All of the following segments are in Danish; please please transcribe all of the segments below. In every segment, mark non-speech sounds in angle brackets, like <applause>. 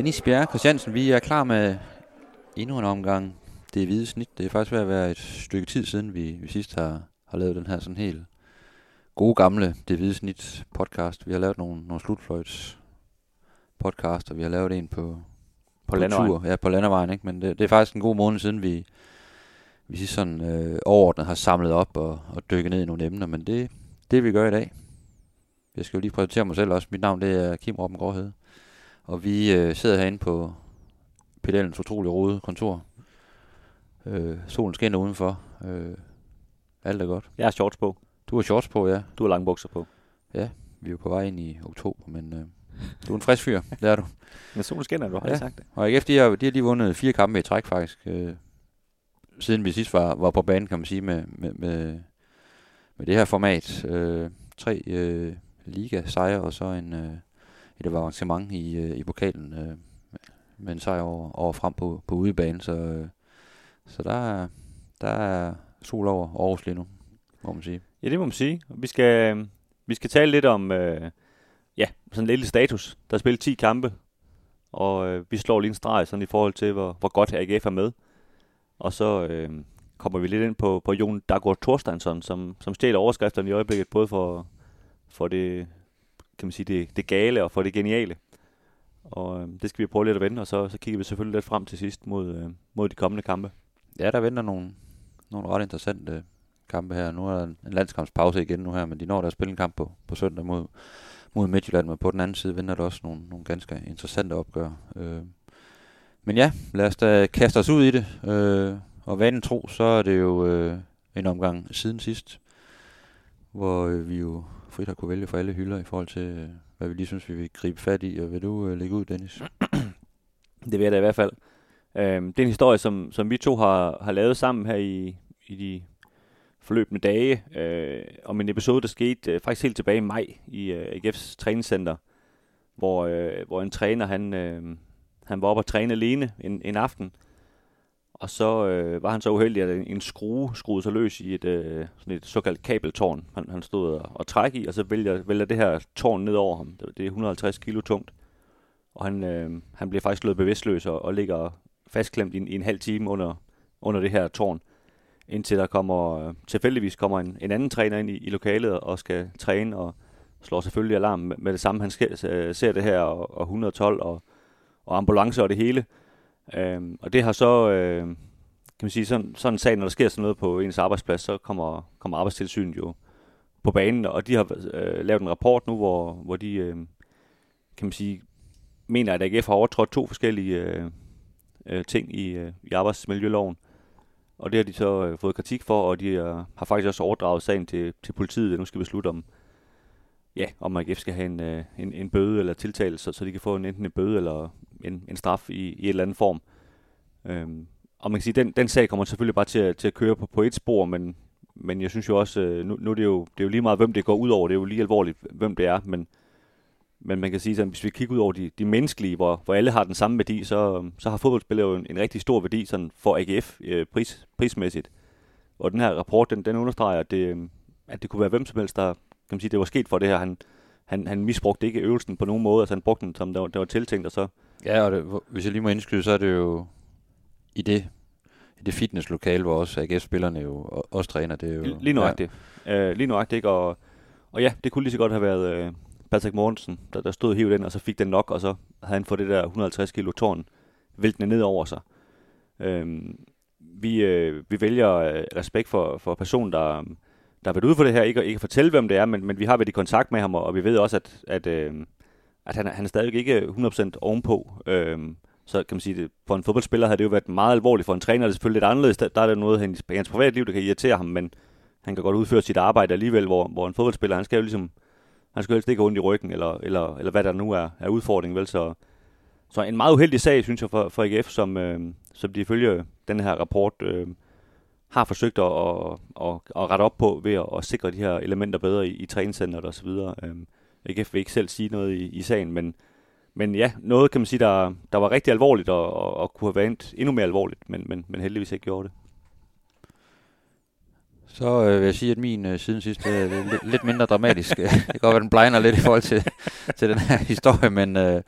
Dennis Bjerre Christiansen, vi er klar med endnu en omgang det hvide snit. Det er faktisk ved at være et stykke tid siden, vi, vi sidst har, har lavet den her sådan helt gode gamle det hvide snit podcast. Vi har lavet nogle, nogle slutfløjts podcast, og vi har lavet en på, På landevejen. tur. Ja, på landevejen, ikke? Men det, det er faktisk en god måned siden, vi, vi sidst sådan øh, overordnet har samlet op og, og dykket ned i nogle emner, men det, det vi gør i dag. Jeg skal jo lige præsentere mig selv også. Mit navn det er Kim Robben Gårdhed. Og vi øh, sidder herinde på pedalens utrolig rode kontor. Øh, solen skinner udenfor. Øh, alt er godt. Jeg har shorts på. Du har shorts på, ja. Du har lange bukser på. Vi er jo på vej ind i oktober, men øh, du er en frisk fyr, det er du. <laughs> Men solen skinner, du har Ja. ja. sagt det. Og AGF, de har, de har lige vundet fire kampe i træk faktisk. Øh, siden vi sidst var, var på banen, kan man sige, med, med, med, med det her format. Øh, tre øh, liga-sejre og så en, øh, et avancement i, øh, i pokalen øh, med en sejr over, over frem på, på udebane. Så, øh, så der, er, der er sol over Aarhus lige nu, må man sige. Ja, det må man sige. Vi skal, vi skal tale lidt om, øh, ja, sådan en lille status. Der er spillet 10 kampe, og øh, vi slår lige en streg sådan i forhold til, hvor, hvor godt AGF er med. Og så øh, kommer vi lidt ind på, på Jon Dagur Thorsteinsson, som, som stjæler overskrifterne i øjeblikket, både for, for det, kan man sige, det, det gale og for det geniale. Og øh, det skal vi prøve lidt at vende, og så, så kigger vi selvfølgelig lidt frem til sidst mod, øh, mod de kommende kampe. Ja, der venter nogle, nogle ret interessante øh, kampe her. Nu er der en landskampspause igen nu her, men de når der at spille en kamp på, på søndag mod, mod Midtjylland, men på den anden side venter der også nogle, nogle ganske interessante opgør. Øh, men ja, lad os da kaste os ud i det. Øh, og vanen tro, så er det jo øh, en omgang siden sidst, hvor øh, vi jo frit har kunne vælge for alle hylder i forhold til, øh, hvad vi lige synes, vi vil gribe fat i. Og vil du øh, lægge ud, Dennis? <clears throat> Det vil jeg da i hvert fald. Øhm, det er en historie, som, som vi to har, har lavet sammen her i, i de forløbende dage, øh, om en episode, der skete øh, faktisk helt tilbage i maj i øh, AGF's træningscenter, hvor, øh, hvor en træner, han, øh, han var oppe og træne alene en, en aften, og så øh, var han så uheldig, at en, en skrue skruede sig løs i et, øh, sådan et såkaldt kabeltårn, han, han stod og, og træk i, og så vælger, vælger det her tårn ned over ham. Det, det er 150 kilo tungt. Og han, øh, han bliver faktisk slået bevidstløs og, og ligger fastklemt i en, i en halv time under, under det her tårn. Indtil der kommer, øh, tilfældigvis kommer en, en anden træner ind i, i lokalet og skal træne og slår selvfølgelig alarm med, med det samme. Han øh, ser det her og, og 112 og, og ambulance og det hele. Øhm, og det har så, øh, kan man sige, sådan, sådan en sag, når der sker sådan noget på ens arbejdsplads, så kommer, kommer arbejdstilsynet jo på banen, og de har øh, lavet en rapport nu, hvor, hvor de, øh, kan man sige, mener, at AGF har overtrådt to forskellige øh, øh, ting i, øh, i arbejdsmiljøloven. Og det har de så øh, fået kritik for, og de øh, har faktisk også overdraget sagen til, til politiet, der nu skal beslutte om, ja, om AGF skal have en, øh, en, en bøde eller tiltalelse, så de kan få en, enten en bøde eller en, en straf i, i et eller andet form. Øhm, og man kan sige, den, den sag kommer selvfølgelig bare til at, til at køre på, på et spor, men, men jeg synes jo også, øh, nu, nu er det jo, det er jo lige meget, hvem det går ud over, det er jo lige alvorligt, hvem det er, men, men man kan sige at hvis vi kigger ud over de, de menneskelige, hvor, hvor alle har den samme værdi, så, så har fodboldspillet jo en, en rigtig stor værdi sådan for AGF øh, pris, prismæssigt. Og den her rapport, den, den understreger, at det, øh, at det kunne være hvem som helst, der kan man sige, det var sket for det her. Han, han, han misbrugte ikke øvelsen på nogen måde, altså han brugte den, som det var- det var tiltænkt, og så Ja, og det, hvis jeg lige må indskyde, så er det jo i det, i det fitnesslokale, hvor også AGF-spillerne jo også træner. Det er jo, Lige nøjagtigt. Ja. Øh, lige nøjagtigt, ikke? Og, og ja, det kunne lige så godt have været øh, Patrick Mortensen, der, der stod og den, og så fik den nok, og så havde han fået det der 150 kilo tårn væltende ned over sig. Øhm, vi, øh, vi vælger øh, respekt for, for personen, der, der har været ude for det her, ikke, ikke at fortælle, hvem det er, men, men vi har været i kontakt med ham, og, og vi ved også, at, at, øh, at han, han er stadig ikke 100% ovenpå. Øhm, så kan man sige, det, for en fodboldspiller har det jo været meget alvorligt. For en træner er det selvfølgelig lidt anderledes. Der, der er der noget i hans, i hans privatliv, der kan irritere ham, men han kan godt udføre sit arbejde alligevel, hvor, hvor en fodboldspiller, han skal jo ligesom, han skal jo helst ikke ondt i ryggen, eller, eller, eller hvad der nu er, er udfordringen, vel? Så, så en meget uheldig sag, synes jeg, for, for AGF, som, øh, som de ifølge den her rapport øh, har forsøgt at, at, at, at rette op på ved at, at sikre de her elementer bedre i, i træningscenteret og så videre. Øh, AGF vil ikke selv sige noget i, i sagen, men, men ja, noget kan man sige, der, der var rigtig alvorligt og, og, og kunne have været endnu mere alvorligt, men, men, men heldigvis ikke gjorde det. Så øh, vil jeg sige, at min øh, siden sidst øh, er lidt, lidt mindre dramatisk. <laughs> det kan godt være, den blegner lidt i forhold til, til den her historie, men øh,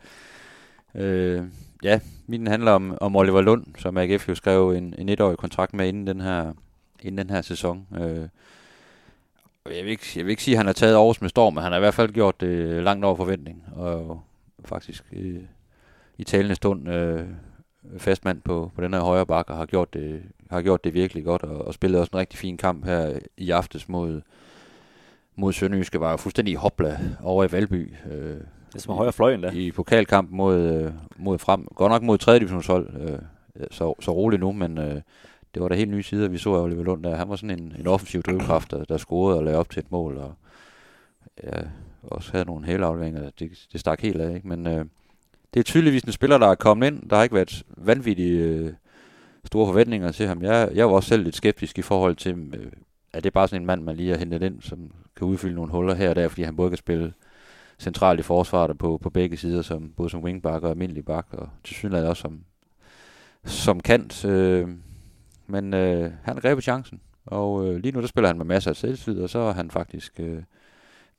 Øh, ja, min handler om, om Oliver Lund, som AGF jo skrev en, en etårig kontrakt med inden den her, inden den her sæson. Øh, jeg vil, ikke, jeg vil ikke sige, at han har taget Aarhus med storm, men han har i hvert fald gjort det langt over forventning. Og faktisk øh, i talende stund øh, fastmand på, på den her højre bakke og har gjort det, har gjort det virkelig godt og, og spillet også en rigtig fin kamp her i aftes mod, mod Sønderjyske. Var jo fuldstændig hopla over i Valby. Øh, det er som højre fløj endda. I pokalkamp mod, øh, mod frem. Godt nok mod 3. divisionshold, øh, så, så roligt nu, men øh, det var da helt nye sider, vi så af Oliver Lund der. Han var sådan en, en offensiv drivkraft, der, der scorede og lagde op til et mål, og ja, også havde nogle hælafleveringer. Det, det stak helt af, ikke? Men øh, det er tydeligvis en spiller, der er kommet ind. Der har ikke været vanvittige øh, store forventninger til ham. Jeg, jeg var også selv lidt skeptisk i forhold til, øh, at det er bare sådan en mand, man lige har hentet ind, som kan udfylde nogle huller her og der, fordi han både kan spille centralt i forsvaret på, på begge sider, som, både som wingback og almindelig bak, og til synligheden også som, som kant. Øh, men øh, han greb chancen, og øh, lige nu der spiller han med masser af selvtid, og så er han faktisk... Øh,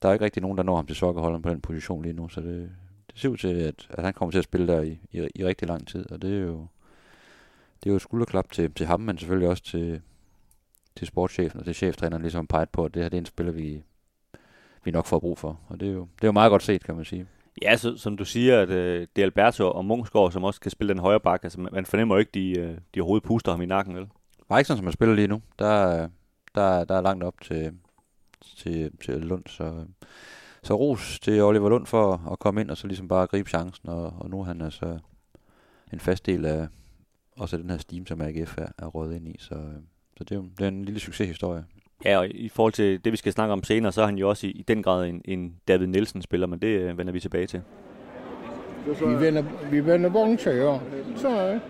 der er ikke rigtig nogen, der når ham til sokkerholderen på den position lige nu, så det, det ser ud til, at, at han kommer til at spille der i, i, i rigtig lang tid, og det er jo, det er jo et skulderklap til, til ham, men selvfølgelig også til, til sportschefen og til cheftræneren ligesom peget på, at det her det er en spiller, vi, vi nok får brug for. Og det er jo, det er jo meget godt set, kan man sige. Ja, så, som du siger, at øh, det er Alberto og Mungsgaard, som også kan spille den højre bakke. Altså, man fornemmer jo ikke, de, øh, de overhovedet puster ham i nakken, vel? Bare ikke sådan, som man spiller lige nu. Der, der, der er langt op til, til, til Lund, så, øh, så ros til Oliver Lund for at komme ind og så ligesom bare gribe chancen, og, og nu er han altså en fast del af også den her steam, som AGF er, er rådet ind i, så, øh, så det, er jo, det er en lille succeshistorie. Ja, og i forhold til det, vi skal snakke om senere, så er han jo også i, i den grad en, en David Nielsen-spiller, men det øh, vender vi tilbage til. Vi vender, vi vender vogn til, ja. Så er det.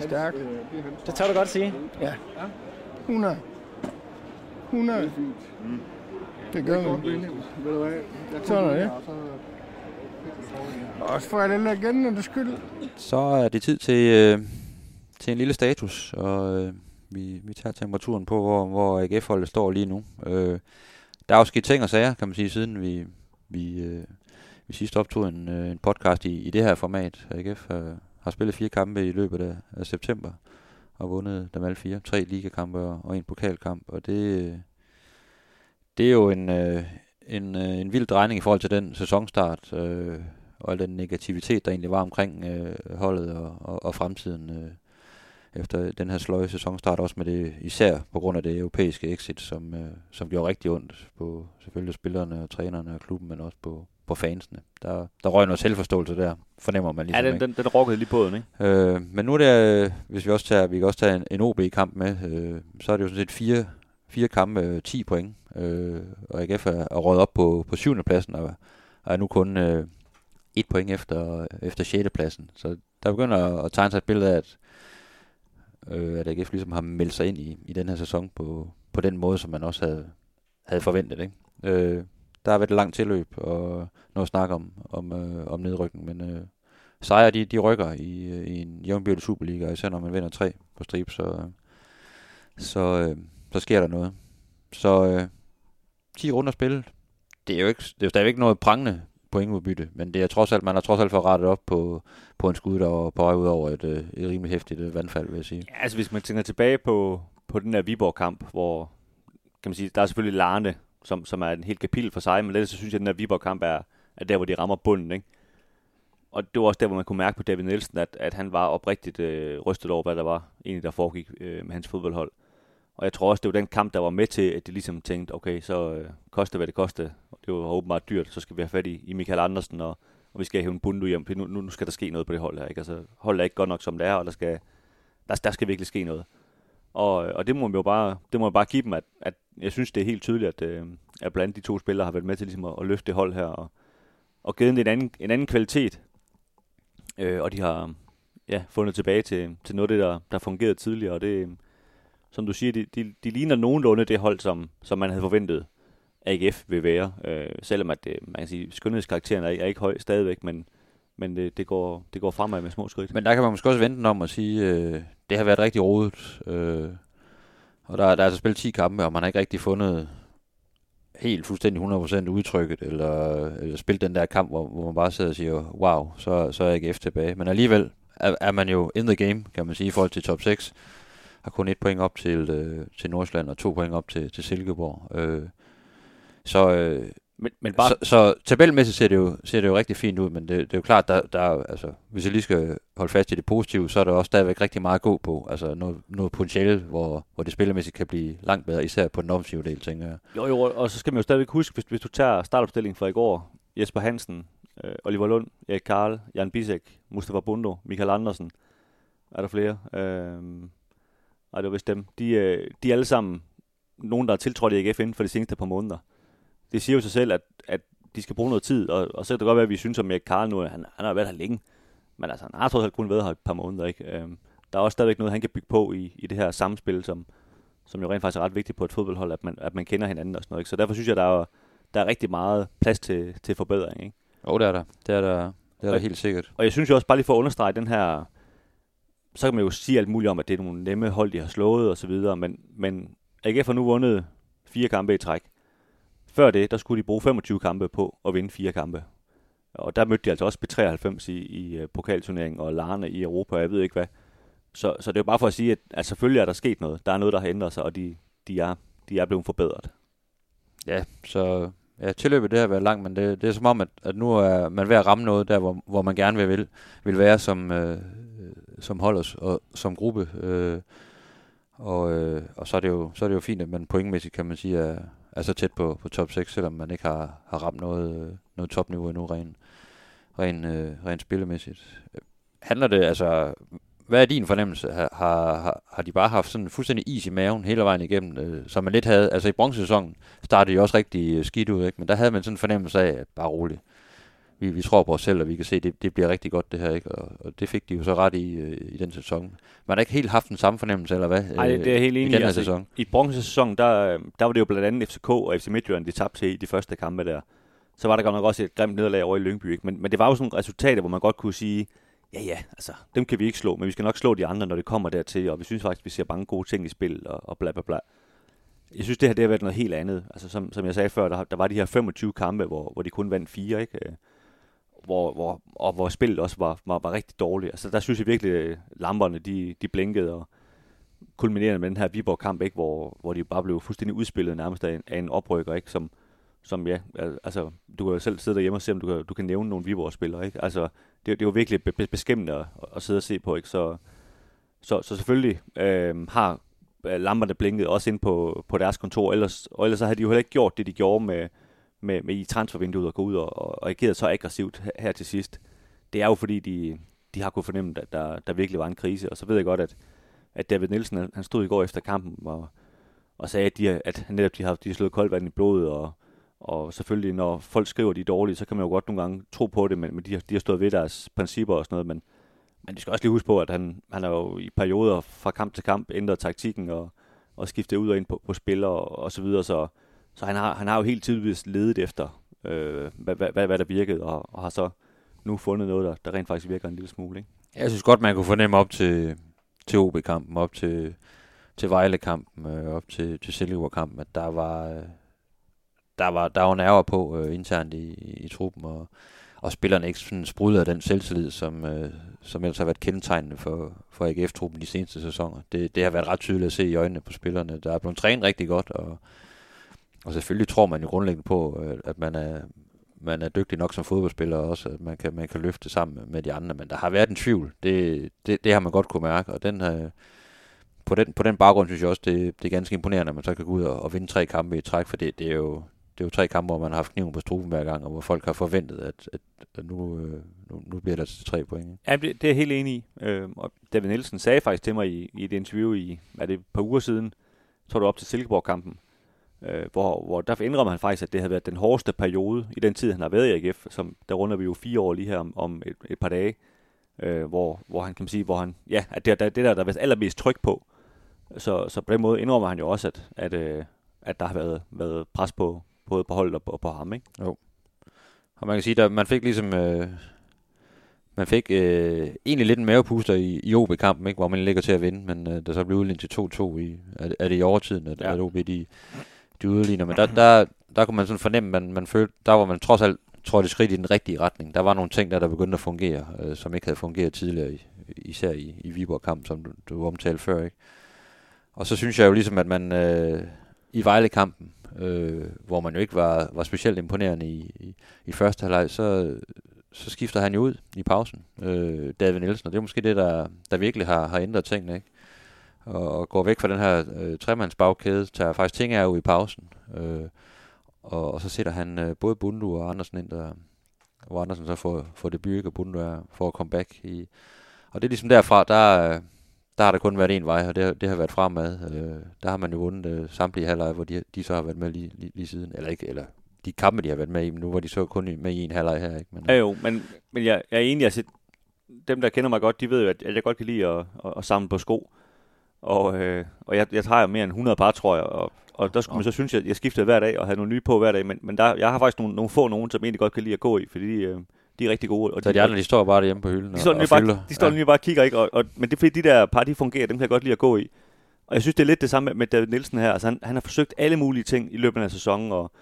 Stærkt. Det tør du godt sige. Ja. 100. 100. Mm. Det gør vi. Sådan er det. Også for alle legendernes skyld. Så er det tid til, øh, til en lille status, og øh, vi, vi tager temperaturen på, hvor, hvor AGF-holdet står lige nu. Øh, der er jo sket ting og sager, kan man sige, siden vi, vi, øh, vi sidst optog en, øh, en podcast i, i det her format. AGF har, øh, har spillet fire kampe i løbet af, af september, og vundet dem alle fire. Tre ligakampe og, og en pokalkamp, og det, øh, det er jo en, øh, en, øh, en vild drejning i forhold til den sæsonstart, øh, og al den negativitet, der egentlig var omkring øh, holdet og, og, og fremtiden. Øh, efter den her sløje sæsonstart, også med det, især på grund af det europæiske exit, som, øh, som gjorde rigtig ondt på selvfølgelig spillerne og trænerne og klubben, men også på, på fansene. Der, der røg noget selvforståelse der, fornemmer man ligesom. Ja, den, den, den rokkede lige båden, ikke? Øh, men nu er det, hvis vi også tager, vi kan også tage en, en OB-kamp med, øh, så er det jo sådan set fire, fire kampe, 10 point, øh, og AGF er, er røget op på, på syvende pladsen, og, og er nu kun øh, et point efter, efter 6. pladsen. Så der begynder at tegne sig et billede af, at øh, at AGF ligesom har meldt sig ind i, i den her sæson på, på den måde, som man også havde, havde forventet. Ikke? Øh, der har været et langt tilløb og noget snak om, om, øh, om nedrykning, men øh, sejre de, de rykker i, øh, i en jævnbyrdig Superliga, især når man vinder tre på strip, så, så, øh, så sker der noget. Så øh, 10 runder spillet, det er jo ikke, det er jo stadigvæk noget prangende pointudbytte, men det er trods alt, man har trods alt fået rettet op på, på en skud, der var på vej ud over et, øh, et rimelig hæftigt øh, vandfald, vil jeg sige. Ja, altså hvis man tænker tilbage på, på den der Viborg-kamp, hvor kan man sige, der er selvfølgelig Larne, som, som er en helt kapitel for sig, men ellers så synes jeg, at den der Viborg-kamp er, er der, hvor de rammer bunden, ikke? Og det var også der, hvor man kunne mærke på David Nielsen, at, at han var oprigtigt øh, rystet over, hvad der var egentlig, der foregik øh, med hans fodboldhold. Og jeg tror også, det var den kamp, der var med til, at de ligesom tænkte, okay, så øh, koste hvad det koste. Det var åbenbart dyrt, så skal vi have fat i, i Michael Andersen, og, og vi skal have en bundu hjem, nu, nu, nu skal der ske noget på det hold her. Ikke? Altså, holdet er ikke godt nok, som det er, og der skal, der, der skal virkelig ske noget. Og, øh, og det må man jo bare, det må man bare give dem, at, at jeg synes, det er helt tydeligt, at, øh, at blandt de to spillere har været med til ligesom at, at løfte det hold her, og, og givet en anden, en anden kvalitet. Øh, og de har ja, fundet tilbage til, til noget af det, der, der fungerede tidligere, og det, som du siger, de, de, de ligner nogenlunde det hold, som, som man havde forventet, AGF vil være. Øh, selvom at det, man kan sige, skønhedskarakteren er, er ikke høj stadigvæk, men, men det, det, går, det går fremad med små skridt. Men der kan man måske også vente om at sige, øh, det har været rigtig rodet. Øh, og der, der er altså spillet 10 kampe, og man har ikke rigtig fundet helt fuldstændig 100% udtrykket, eller, eller spillet den der kamp, hvor, hvor man bare sidder og siger, wow, så, så er AGF tilbage. Men alligevel er, er man jo in the game, kan man sige, i forhold til top 6. Har kun et point op til, øh, til Nordsjælland, og to point op til, til Silkeborg. Øh, så, øh, men, men bare... så, så tabelmæssigt ser det, jo, ser det jo rigtig fint ud, men det, det er jo klart, der, der altså, hvis jeg lige skal holde fast i det positive, så er der også stadigvæk rigtig meget at gå på. Altså noget, noget potentiale, hvor, hvor det spillermæssigt kan blive langt bedre, især på den offensive del, tænker jeg. Jo, jo, og så skal man jo stadigvæk huske, hvis, hvis du tager startopstillingen fra i går, Jesper Hansen, øh, Oliver Lund, Erik Karl, Jan Bisek, Mustafa Bundo, Michael Andersen, er der flere? Øh, nej, det var vist dem. De, øh, de er alle sammen nogen, der er tiltrådt i AGF inden for de seneste par måneder det siger jo sig selv, at, at de skal bruge noget tid, og, og så kan det godt være, at vi synes om Erik Karl nu, han, han har været her længe, men altså, han har trods alt kun været her et par måneder, ikke? Øhm, der er også stadigvæk noget, han kan bygge på i, i det her samspil, som, som jo rent faktisk er ret vigtigt på et fodboldhold, at man, at man kender hinanden og sådan noget, ikke? Så derfor synes jeg, der er, der er rigtig meget plads til, til forbedring, ikke? Jo, det er der. Det er der, det er der helt sikkert. Og jeg synes jo også, bare lige for at understrege den her, så kan man jo sige alt muligt om, at det er nogle nemme hold, de har slået og så videre, men, men AGF har nu vundet fire kampe i træk. Før det, der skulle de bruge 25 kampe på at vinde fire kampe. Og der mødte de altså også B93 i, i øh, pokalturneringen og Larne i Europa, og jeg ved ikke hvad. Så, så det er jo bare for at sige, at, at selvfølgelig er der sket noget. Der er noget, der har ændret sig, og de, de, er, de er blevet forbedret. Ja, så ja, tilløbet det har været langt, men det, det er som om, at, at nu er man ved at ramme noget der, hvor, hvor man gerne vil, vil være som, øh, som hold og som gruppe. Øh, og, øh, og så, er det jo, så er det jo fint, at man pointmæssigt, kan man sige, er, er så tæt på, på top 6, selvom man ikke har, har ramt noget, øh, noget topniveau endnu, rent ren, øh, ren spillemæssigt. Handler det, altså, hvad er din fornemmelse? Har, har, har de bare haft sådan fuldstændig is i maven hele vejen igennem, øh, som man lidt havde, altså i bronzesæsonen startede de også rigtig øh, skidt ud, ikke? men der havde man sådan en fornemmelse af, at bare roligt, vi, vi tror på os selv, og vi kan se, at det, det bliver rigtig godt det her, ikke? Og, og det fik de jo så ret i, øh, i den sæson. Man har ikke helt haft den samme fornemmelse, eller hvad? Nej, det er helt enig i. Den altså, sæson. I, i bronzesæsonen, der, der var det jo blandt andet FCK og FC Midtjylland, de tabte til i de første kampe der. Så var der godt nok også et grimt nederlag over i Lyngby, ikke? Men, men det var jo sådan nogle resultater, hvor man godt kunne sige, ja ja, altså, dem kan vi ikke slå, men vi skal nok slå de andre, når det kommer dertil, og vi synes faktisk, vi ser mange gode ting i spil, og, og bla bla bla. Jeg synes, det her det har været noget helt andet. Altså, som, som jeg sagde før, der, der var de her 25 kampe, hvor, hvor de kun vandt fire, ikke? Hvor, hvor, og hvor spillet også var, var, var rigtig dårligt. Altså, der synes jeg virkelig, at lamperne de, de blinkede, og kulminerende med den her Viborg-kamp, ikke? Hvor, hvor de bare blev fuldstændig udspillet nærmest af en, af en oprykker, ikke? Som, som ja, altså, du kan jo selv sidde derhjemme og se, om du kan, du kan nævne nogle Viborg-spillere, ikke? Altså, det, det var virkelig be, beskæmmende at, at, sidde og se på, ikke? Så, så, så selvfølgelig øh, har øh, lamperne blinket også ind på, på deres kontor, ellers, og ellers så havde de jo heller ikke gjort det, de gjorde med, med, med i transfervinduet og gå ud og, og, og ageret så aggressivt her, til sidst. Det er jo fordi, de, de har kunnet fornemme, at der, der virkelig var en krise. Og så ved jeg godt, at, at David Nielsen, han stod i går efter kampen og, og sagde, at, de, at netop de har, de har slået koldt vand i blodet, og, og selvfølgelig, når folk skriver, at de er dårlige, så kan man jo godt nogle gange tro på det, men, men de, har, de har stået ved deres principper og sådan noget, men, men de skal også lige huske på, at han, han har jo i perioder fra kamp til kamp ændret taktikken og, og skiftet ud og ind på, på spillere og, og så videre, så så han har, han har jo helt tydeligvis ledet efter, øh, hvad, hvad, hvad der virkede, og, og har så nu fundet noget, der, der rent faktisk virker en lille smule. Ikke? Jeg synes godt, man kunne fornemme op til, til OB-kampen, op til, til Vejle-kampen, øh, op til, til Silkeborg-kampen, at der var, øh, der var, der var nerver på øh, internt i, i, i truppen, og, og spillerne ikke sådan sprudede af den selvtillid, som, øh, som ellers har været kendetegnende for, for AGF-truppen de seneste sæsoner. Det, det har været ret tydeligt at se i øjnene på spillerne. Der er blevet trænet rigtig godt, og og selvfølgelig tror man jo grundlæggende på, øh, at man er, man er dygtig nok som fodboldspiller også, at man kan, man kan løfte sammen med de andre, men der har været en tvivl. Det, det, det har man godt kunne mærke, og den, øh, på, den, på den baggrund synes jeg også, det, det er ganske imponerende, at man så kan gå ud og, og vinde tre kampe i træk, for det, det, er jo, det er jo tre kampe, hvor man har haft kniven på struben hver gang, og hvor folk har forventet, at, at, at nu, øh, nu, nu bliver der til tre point. Ja, det, det er jeg helt enig i. Øh, og David Nielsen sagde faktisk til mig i, i et interview i, er det et par uger siden, tror du op til Silkeborg-kampen, øh, hvor, hvor der indrømmer han faktisk, at det har været den hårdeste periode i den tid, han har været i AGF, som der runder vi jo fire år lige her om, om et, et par dage, øh, hvor, hvor han kan sige, hvor han, ja, at det, det, der, der været allermest tryk på. Så, så på den måde indrømmer han jo også, at, at, øh, at der har været, været pres på både på holdet og på, på ham, ikke? Jo. Og man kan sige, at man fik ligesom... Øh, man fik øh, egentlig lidt en mavepuster i, i OB-kampen, ikke, hvor man ligger til at vinde, men øh, der så blev udlignet til 2-2 i, er, er det i overtiden, at, ja. at OB de, de udligner. Men der, der, der kunne man sådan fornemme, man, man følte, der var man trods alt trådte skridt i den rigtige retning. Der var nogle ting, der, der begyndte at fungere, øh, som ikke havde fungeret tidligere, især i, i Viborg-kamp, som du, du omtalte før. Ikke? Og så synes jeg jo ligesom, at man øh, i Vejle-kampen, øh, hvor man jo ikke var, var specielt imponerende i, i, i første halvleg, så, så skifter han jo ud i pausen, øh, David Nielsen, og det er måske det, der, der virkelig har, har ændret tingene, ikke? Og, og går væk fra den her øh, tremandsbagkæde, tager faktisk ting af ud i pausen, øh, og, og så sætter han øh, både Bundu og Andersen ind, der, hvor Andersen så får, får debut, og Bundu er, får komme back i, og det er ligesom derfra, der, øh, der har der kun været en vej, og det, det har været fremad. Øh, der har man jo vundet øh, samtlige halvleje, hvor de, de så har været med lige, lige, lige siden. Eller ikke, eller de kampe, de har været med i, men nu var de så kun med i en halvleg her. Ikke? Men, ja jo, men, men jeg, jeg er enig, altså, dem der kender mig godt, de ved jo, at, at jeg godt kan lide at, at, at samle på sko. Og, øh, og jeg, jeg tager mere end 100 par, tror jeg, og, og der skulle man så synes, at jeg skiftede hver dag og havde nogle nye på hver dag, men, men der, jeg har faktisk nogle, nogle få nogen, som egentlig godt kan lide at gå i, fordi øh, de er rigtig gode. Og så de, de andre, de står bare derhjemme på hylden de står og, og bare, De står ja. bare og kigger, ikke? Og, og, men det er fordi, de der par, de fungerer, dem kan jeg godt lide at gå i. Og jeg synes, det er lidt det samme med David Nielsen her. Altså, han, han har forsøgt alle mulige ting i løbet af sæsonen, og,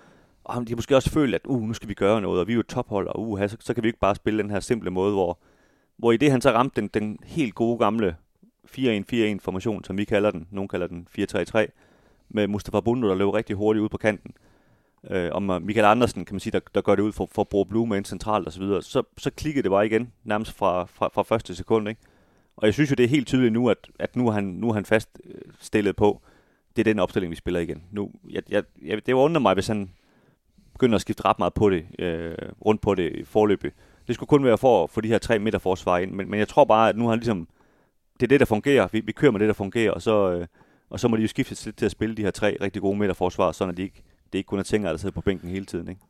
og de har måske også følt, at uh, nu skal vi gøre noget, og vi er jo et tophold, og uh, så, så kan vi ikke bare spille den her simple måde, hvor, hvor i det han så ramte den, den helt gode gamle 4-1-4-1 formation, som vi kalder den, Nogle kalder den 4-3-3, med Mustafa Bundu, der løber rigtig hurtigt ud på kanten øh, om Michael Andersen, kan man sige, der, der gør det ud for, for Bro Blume ind centralt osv., så, så, så klikkede det bare igen, nærmest fra, fra, fra første sekund. Ikke? Og jeg synes jo, det er helt tydeligt nu, at, at nu, er han, nu er han fast stillet på, det er den opstilling, vi spiller igen. Nu, jeg, jeg, jeg, det undrer mig, hvis han begynder at skifte ret meget på det, øh, rundt på det i forløbet. Det skulle kun være for, for de her tre midterforsvar ind, men, men jeg tror bare, at nu har han ligesom, det er det, der fungerer. Vi, vi kører med det, der fungerer, og så, øh, og så må de jo skifte lidt til at spille de her tre rigtig gode midterforsvar, sådan at de ikke det ikke kun er tænker, der sidder på bænken hele tiden. Ikke?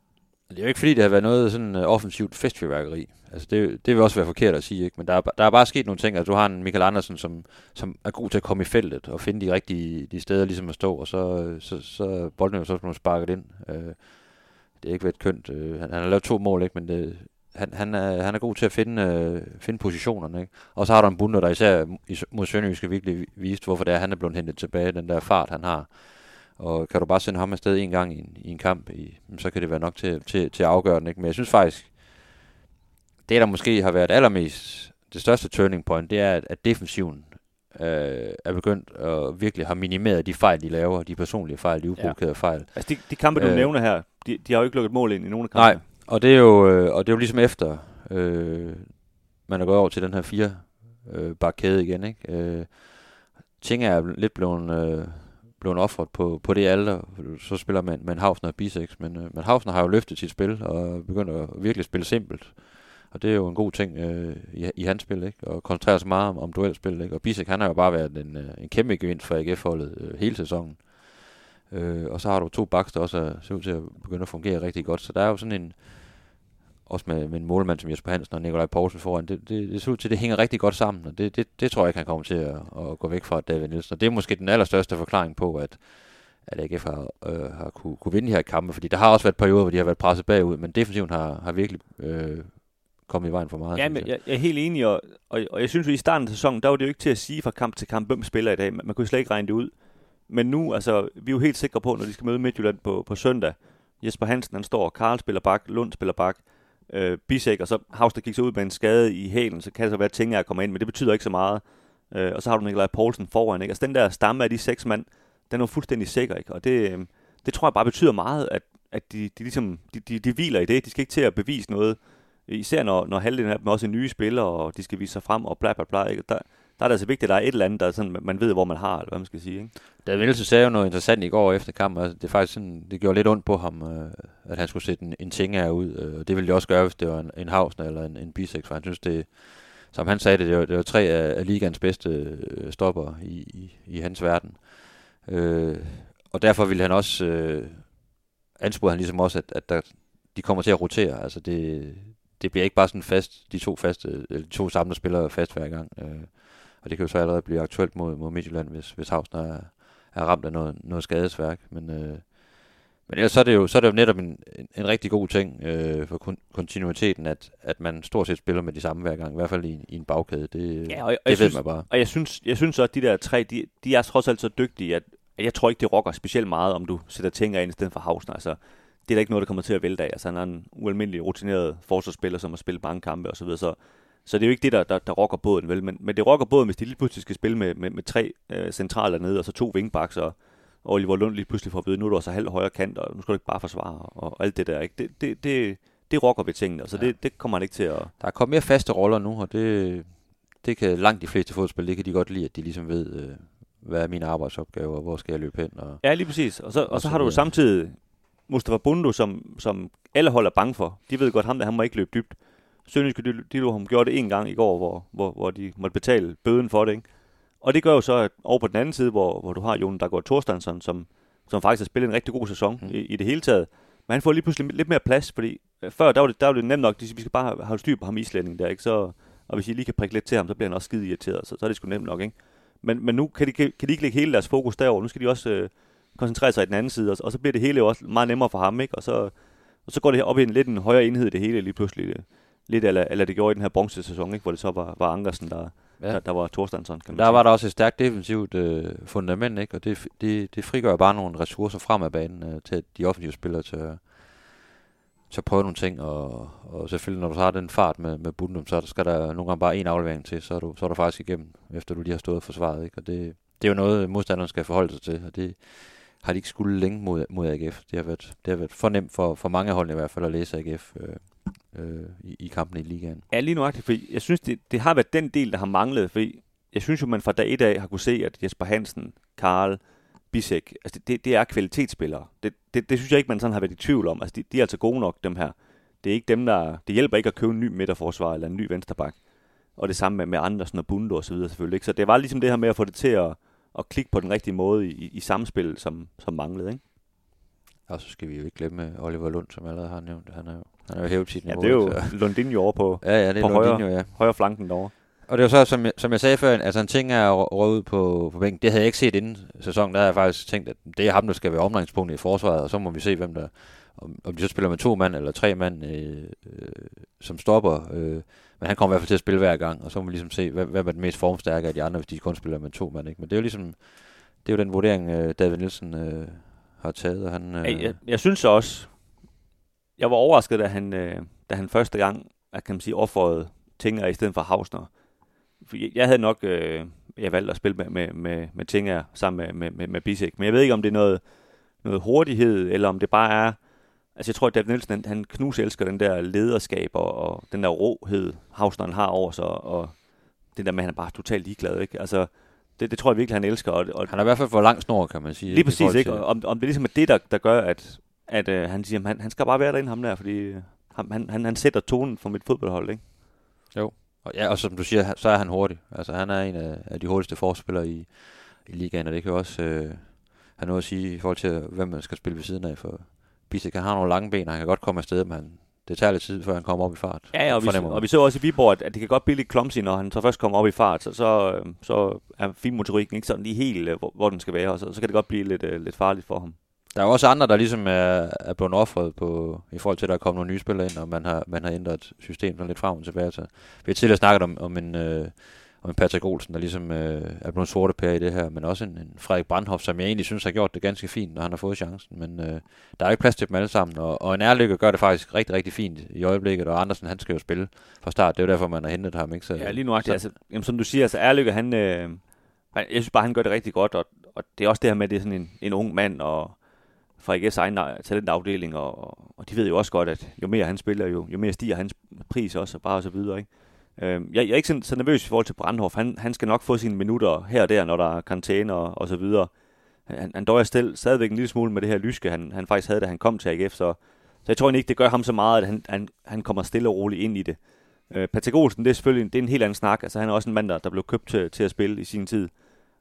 Det er jo ikke fordi, det har været noget sådan øh, offensivt festfyrværkeri. Altså det, det vil også være forkert at sige, ikke? men der er, der er bare sket nogle ting. Altså du har en Michael Andersen, som, som er god til at komme i feltet og finde de rigtige de steder ligesom at stå, og så, øh, så, så bolden jo så blevet sparket ind. Øh, det er ikke været kønt. Øh, han, han har lavet to mål, ikke? men det, han, han, er, han er god til at finde, uh, finde positionerne. Ikke? Og så har du en bunder, der især mod Sønderjyske virkelig vist, hvorfor det er, han er blevet hentet tilbage, den der fart, han har. Og kan du bare sende ham afsted en gang i en, i en kamp, i, så kan det være nok til, til, til at afgøre den. Ikke? Men jeg synes faktisk, det der måske har været allermest det største turning point, det er, at, at defensiven øh, er begyndt at virkelig have minimeret de fejl, de laver, de personlige fejl, de uprovokerede ja. fejl. Altså de, de kampe, du øh, nævner her, de, de har jo ikke lukket mål ind i nogen af kampene. Nej, og det er jo, øh, og det er jo ligesom efter, øh, man er gået over til den her fire øh, bakkæde igen. Ikke? Øh, ting er lidt blevet... Øh, blevet offret på, på det alder. Så spiller man, man Hausner og Bisex, men, øh, men Hausner har jo løftet sit spil og begyndt at virkelig spille simpelt. Og det er jo en god ting øh, i, i hans spil, ikke? Og koncentrere sig meget om, om duelspil, ikke? Og Bisek, han har jo bare været en, øh, en kæmpe gevinst for AGF-holdet øh, hele sæsonen. Øh, og så har du to baks, der også er, ser ud til at begynde at fungere rigtig godt. Så der er jo sådan en, også med, med en målmand som Jesper Hansen og Nikolaj Poulsen foran, det, det, det ser ud til, at det hænger rigtig godt sammen, og det, det, det tror jeg ikke, han kommer til at, at gå væk fra David Nielsen. Og det er måske den allerstørste forklaring på, at, at AGF har, øh, har kunne, kunne vinde de her kampe, fordi der har også været perioder, hvor de har været presset bagud, men defensiven har, har virkelig øh, kommet i vejen for meget. Ja, men jeg, jeg er helt enig, og, og, og jeg synes, at i starten af sæsonen, der var det jo ikke til at sige fra kamp til kamp, hvem spiller i dag. Man, man kunne slet ikke regne det ud. Men nu, altså, vi er jo helt sikre på, når de skal møde Midtjylland på, på søndag, Jesper Hansen, han står, Karl spiller bak, Lund spiller bak, øh, Bisek, og så Havs, der gik så ud med en skade i hælen, så kan det så være, at Tinger kommer ind, men det betyder ikke så meget. Øh, og så har du Nikolaj Poulsen foran, ikke? Altså den der stamme af de seks mand, den er jo fuldstændig sikker, ikke? Og det, øh, det tror jeg bare betyder meget, at, at de, de, ligesom, de, de, de hviler i det. De skal ikke til at bevise noget, især når, når halvdelen af dem også er nye spillere, og de skal vise sig frem og bla bla bla. Ikke? Der, der er det altså vigtigt, at der er et eller andet, der sådan, man ved, hvor man har, eller hvad man skal sige. Ikke? David Nielsen sagde jo noget interessant i går efter kampen. Altså, det, er faktisk sådan, det gjorde lidt ondt på ham, øh, at han skulle sætte en, en ting her ud. Øh, det ville de også gøre, hvis det var en, en Havsner eller en, en Bisek, for han synes, det, som han sagde det, det var, det var tre af, af ligans bedste øh, stopper i, i, i hans verden. Øh, og derfor ville han også, øh, anspore han ligesom også, at, at der, de kommer til at rotere. Altså det, det bliver ikke bare sådan fast, de to, faste, eller de to samlede spillere fast hver gang. Øh, og det kan jo så allerede blive aktuelt mod, mod Midtjylland, hvis, hvis Havsner er, er ramt af noget, noget skadesværk. Men, øh, men ellers så er det jo, så er det jo netop en, en, en rigtig god ting øh, for kon- kontinuiteten, at, at man stort set spiller med de samme hver gang, i hvert fald i, i en bagkæde. Det, ja, og, og det ved synes, man bare. Og jeg synes, jeg synes også, at de der tre, de, de er trods alt så dygtige, at, at jeg tror ikke, det rokker specielt meget, om du sætter ting ind i stedet for Havsner. Altså, det er da ikke noget, der kommer til at vælte af. Altså, han er en ualmindelig rutineret forsvarsspiller, som har spillet mange kampe og så videre. Så, så det er jo ikke det, der, der, der rocker båden, vel? Men, men det rocker båden, hvis de lige pludselig skal spille med, med, med tre øh, centraler nede, og så to wingbacks, og, Oliver Lund lige pludselig får at vide, nu er du også halv højre kant, og nu skal du ikke bare forsvare, og, og alt det der, ikke? Det, det, det, det rocker ved tingene, så ja. det, det kommer han ikke til at... Der er kommet mere faste roller nu, og det, det kan langt de fleste fodboldspil, det kan de godt lide, at de ligesom ved, øh, hvad er mine arbejdsopgaver, og hvor skal jeg løbe hen. Og, ja, lige præcis. Og så, og, og så, så har du jo samtidig Mustafa Bundu, som, som alle holder bange for. De ved godt, ham der, han må ikke løbe dybt. Sønderjyske, de, de, de gjorde det en gang i går, hvor, hvor, hvor de måtte betale bøden for det. Ikke? Og det gør jo så, at over på den anden side, hvor, hvor du har Jon går Thorstensson, som, som faktisk har spillet en rigtig god sæson mm. i, i det hele taget. Men han får lige pludselig lidt mere plads, fordi øh, før der var det, der var det nemt nok, de, vi skal bare have, have styr på ham islænding der, ikke? Så, og hvis I lige kan prikke lidt til ham, så bliver han også skide irriteret, så, så er det sgu nemt nok, ikke? Men, men nu kan de, kan de ikke lægge hele deres fokus derover. Nu skal de også øh, koncentrere sig i den anden side, og, og så bliver det hele jo også meget nemmere for ham, ikke? Og så, og så går det op i en lidt en højere enhed det hele lige pludselig. Lidt eller, eller det gjorde i den her bronzesæson, ikke? Hvor det så var, var Ankersen, der, ja. der, der var Thorstensson. Kan der sige. var der også et stærkt defensivt øh, fundament, ikke? Og det, det, det frigør bare nogle ressourcer frem af banen øh, til de offensive spillere til til at prøve nogle ting, og, og selvfølgelig når du har den fart med, med Bundum, så skal der nogle gange bare en aflevering til, så er du, så er du faktisk igennem, efter du lige har stået og forsvaret, ikke? Og det, det er jo noget, modstanderen skal forholde sig til, og det har de ikke skulle længe mod, mod AGF. Det har været, det har været fornemt for, for mange hold i hvert fald at læse AGF øh, øh, i, i kampen i ligaen. Ja, lige nuagtigt, for jeg synes, det, det har været den del, der har manglet, for jeg synes jo, man fra dag et af har kunne se, at Jesper Hansen, Karl, Bisek, altså det, det er kvalitetsspillere. Det, det, det synes jeg ikke, man sådan har været i tvivl om. Altså de, de er altså gode nok, dem her. Det er ikke dem, der... Det hjælper ikke at købe en ny midterforsvar eller en ny vensterbak. Og det samme med, med Andersen og Bundo og så videre selvfølgelig. Ikke? Så det var ligesom det her med at få det til at, at klikke på den rigtige måde i, i samspil, som, som manglede. Ikke? Og så skal vi jo ikke glemme Oliver Lund, som allerede har nævnt. Han er jo, han er jo hævet sit niveau. Ja, det er jo så. Lundinho over på, ja, ja, det er på Lundinho, højre, ja. højre flanken derovre. Og det var så, som jeg, som jeg sagde før, altså en ting er at ud på, på bænken. Det havde jeg ikke set inden sæsonen. Der havde jeg faktisk tænkt, at det er ham, der skal være omdrejningspunktet i forsvaret, og så må vi se, hvem der, om, om de så spiller med to mand eller tre mand, øh, øh, som stopper. Øh, men han kommer i hvert fald til at spille hver gang, og så må vi ligesom se, hvem, hvem er den mest formstærke af de andre, hvis de kun spiller med to mand. Ikke? Men det er jo ligesom, det er jo den vurdering, øh, David Nielsen øh, har taget. Han, øh, jeg, jeg synes også, jeg var overrasket, da han, øh, da han første gang, at kan man sige, offrede Tinger i stedet for Hausner jeg havde nok øh, jeg valgt at spille med, med, med, med Tinger sammen med, med, med, med Bisek. Men jeg ved ikke, om det er noget, noget hurtighed, eller om det bare er... Altså, jeg tror, at David Nielsen, han, han knus elsker den der lederskab og, og den der råhed, Hausneren har over sig, og det der med, at han er bare totalt ligeglad, ikke? Altså, det, det tror jeg virkelig, han elsker. Og, og han er i hvert fald for lang snor, kan man sige. Lige præcis, ikke? Og om, om det ligesom er det, der, der gør, at, at uh, han siger, at han, han skal bare være derinde, ham der, fordi uh, han, han, han sætter tonen for mit fodboldhold, ikke? Jo. Og, ja, og som du siger, så er han hurtig. Altså, han er en af, af de hurtigste forspillere i, i ligaen, og det kan også øh, have noget at sige i forhold til, hvem man skal spille ved siden af. For Bisek, han har nogle lange ben, og han kan godt komme afsted, men det tager lidt tid, før han kommer op i fart. Ja, ja og, vi, og vi så også i Viborg, at, at det kan godt blive lidt clumsy, når han så først kommer op i fart, så, så, øh, så er finmotorikken ikke sådan lige helt, øh, hvor, hvor den skal være, og så, så kan det godt blive lidt, uh, lidt farligt for ham. Der er også andre, der ligesom er, er blevet offret på, i forhold til, at der er kommet nogle nye spillere ind, og man har, man har ændret system sådan lidt frem og tilbage. Så vi har tidligere snakket om, om en, øh, om en Patrick Olsen, der ligesom øh, er blevet sorte pære i det her, men også en, en Frederik Brandhoff, som jeg egentlig synes har gjort det ganske fint, når han har fået chancen. Men øh, der er ikke plads til dem alle sammen, og, og en ærlykke gør det faktisk rigtig, rigtig fint i øjeblikket, og Andersen, han skal jo spille fra start. Det er jo derfor, man har hentet ham. Ikke? Så, ja, lige nu. Så, altså, jamen, som du siger, altså ærlykke, han, øh, jeg synes bare, han gør det rigtig godt, og, og det er også det her med, at det er sådan en, en ung mand, og AGF's egen talentafdeling, og, og de ved jo også godt, at jo mere han spiller, jo, jo mere stiger hans pris også, og bare og så videre. Ikke? Øh, jeg, jeg er ikke så, så nervøs i forhold til Brandhoff. Han, han skal nok få sine minutter her og der, når der er karantæne og, og så videre. Han, han døjer stil, stadigvæk en lille smule med det her lyske, han, han faktisk havde, da han kom til AGF, så, så jeg tror ikke, det gør ham så meget, at han, han, han kommer stille og roligt ind i det. Øh, Patrick Olsen, det er selvfølgelig det er en helt anden snak. Altså, han er også en mand, der, der blev købt til, til at spille i sin tid.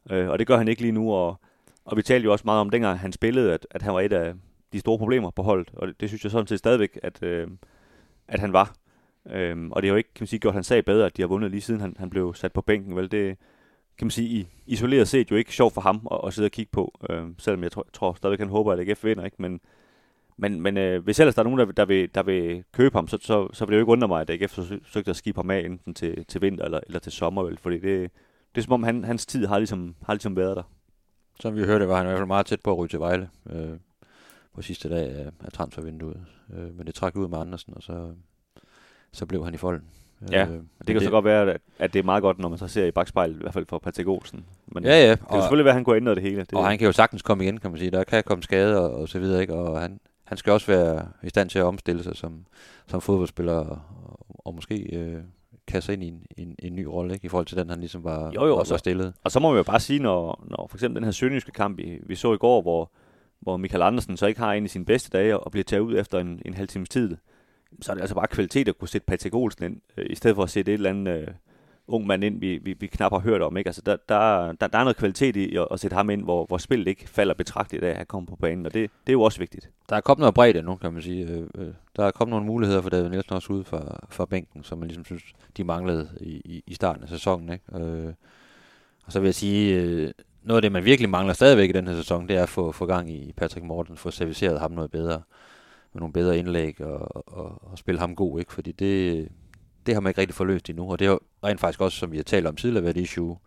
Øh, og det gør han ikke lige nu, og, og vi talte jo også meget om, dengang han spillede, at, at han var et af de store problemer på holdet, og det, det synes jeg sådan set stadigvæk, at, øh, at han var. Øhm, og det har jo ikke, kan man sige, gjort hans sag bedre, at de har vundet lige siden han, han blev sat på bænken. Vel, det kan man sige, isoleret set jo ikke sjovt for ham at, at sidde og kigge på, øhm, selvom jeg tror, tror stadigvæk, han håber, at AGF vinder, ikke? Men, men, men øh, hvis ellers der er nogen, der, der, vil, der vil købe ham, så, så, så vil det jo ikke undre mig, at AGF forsøgte at skibe ham af enten til, til vinter eller, eller til sommer, vel? fordi det, det er som om han, hans tid har ligesom, har ligesom været der. Som vi hørte, var han i hvert fald meget tæt på at ryge til Vejle. Øh, på sidste dag af, af transfervinduet. Øh, men det trak ud med Andersen, og så, så blev han i folden. Ja, øh, det kan det, så godt være, at, at det er meget godt, når man så ser i bagspejlet, i hvert fald for Patrick Olsen. Men ja, ja. Det kan selvfølgelig være, at han kunne ændre det hele. Det og han kan jo sagtens komme igen, kan man sige. Der kan komme skade og, og så videre, ikke? Og han, han skal også være i stand til at omstille sig som, som fodboldspiller, og, og måske øh, kasse ind i en, en, en ny rolle, ikke? I forhold til den, han ligesom var, jo, jo, var, var stillet. Og så må vi jo bare sige, når, når for eksempel den her sønderjyske kamp, vi, vi så i går, hvor, hvor Michael Andersen så ikke har en i sine bedste dage, og bliver taget ud efter en, en halv times tid, så er det altså bare kvalitet at kunne sætte Patrick Olsen ind, øh, i stedet for at sætte et eller andet øh, ung mand ind, vi, vi, vi knap har hørt om. Ikke? Altså, der, der, der, der er noget kvalitet i at, at sætte ham ind, hvor, hvor spillet ikke falder betragteligt af, at han kommer på banen, og det, det er jo også vigtigt. Der er kommet noget bredde nu, kan man sige. Øh, øh, der er kommet nogle muligheder for David Nielsen også ude fra, fra bænken, som man ligesom synes, de manglede i, i, i starten af sæsonen. Ikke? Øh, og så vil jeg sige, øh, noget af det, man virkelig mangler stadigvæk i den her sæson, det er at få, få gang i Patrick Morten, få serviceret ham noget bedre, med nogle bedre indlæg og, og, og spille ham god, ikke? Fordi det, det har man ikke rigtig forløst endnu, og det har rent faktisk også, som vi har talt om tidligere, været issue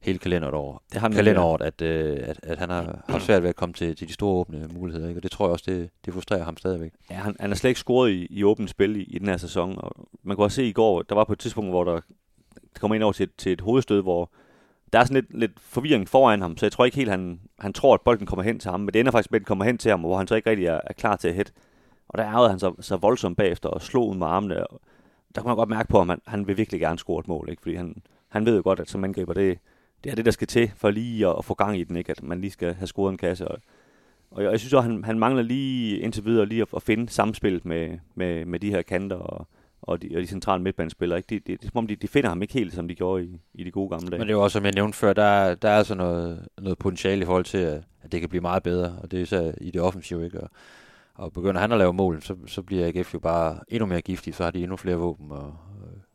hele kalenderet over. Det har kalenderåret, at, øh, at, at han har, har svært ved at komme til, til de store åbne muligheder, ikke? og det tror jeg også, det, det frustrerer ham stadigvæk. Ja, han, han har slet ikke scoret i, i åbent spil i, i den her sæson, og man kunne også se i går, der var på et tidspunkt, hvor der, der kom ind over til, til et hovedstød, hvor der er sådan lidt, lidt forvirring foran ham, så jeg tror ikke helt, han, han tror, at bolden kommer hen til ham, men det ender faktisk med, at den kommer hen til ham, hvor han så ikke rigtig er, er klar til at hætte. Og der ærgede han så, så voldsomt bagefter og slog ud med armene. Og der kunne man godt mærke på, at han, han vil virkelig gerne score et mål, ikke? fordi han, han ved jo godt, at som angriber, det, det er det, der skal til for lige at, at få gang i den, ikke? at man lige skal have scoret en kasse. Og, og jeg, jeg synes også, han, han mangler lige indtil videre lige at, at finde samspil med, med, med de her kanter og, og de, og de centrale midtbanespillere. Ikke? Det, det, det er som om, de, de finder ham ikke helt, som de gjorde i, i de gode gamle dage. Men det er jo også, som jeg nævnte før, der, der er altså noget, noget potentiale i forhold til, at, at det kan blive meget bedre, og det er så i det offensive, ikke? Og, og begynder han at lave mål, så, så bliver AGF jo bare endnu mere giftig, så har de endnu flere våben, og, og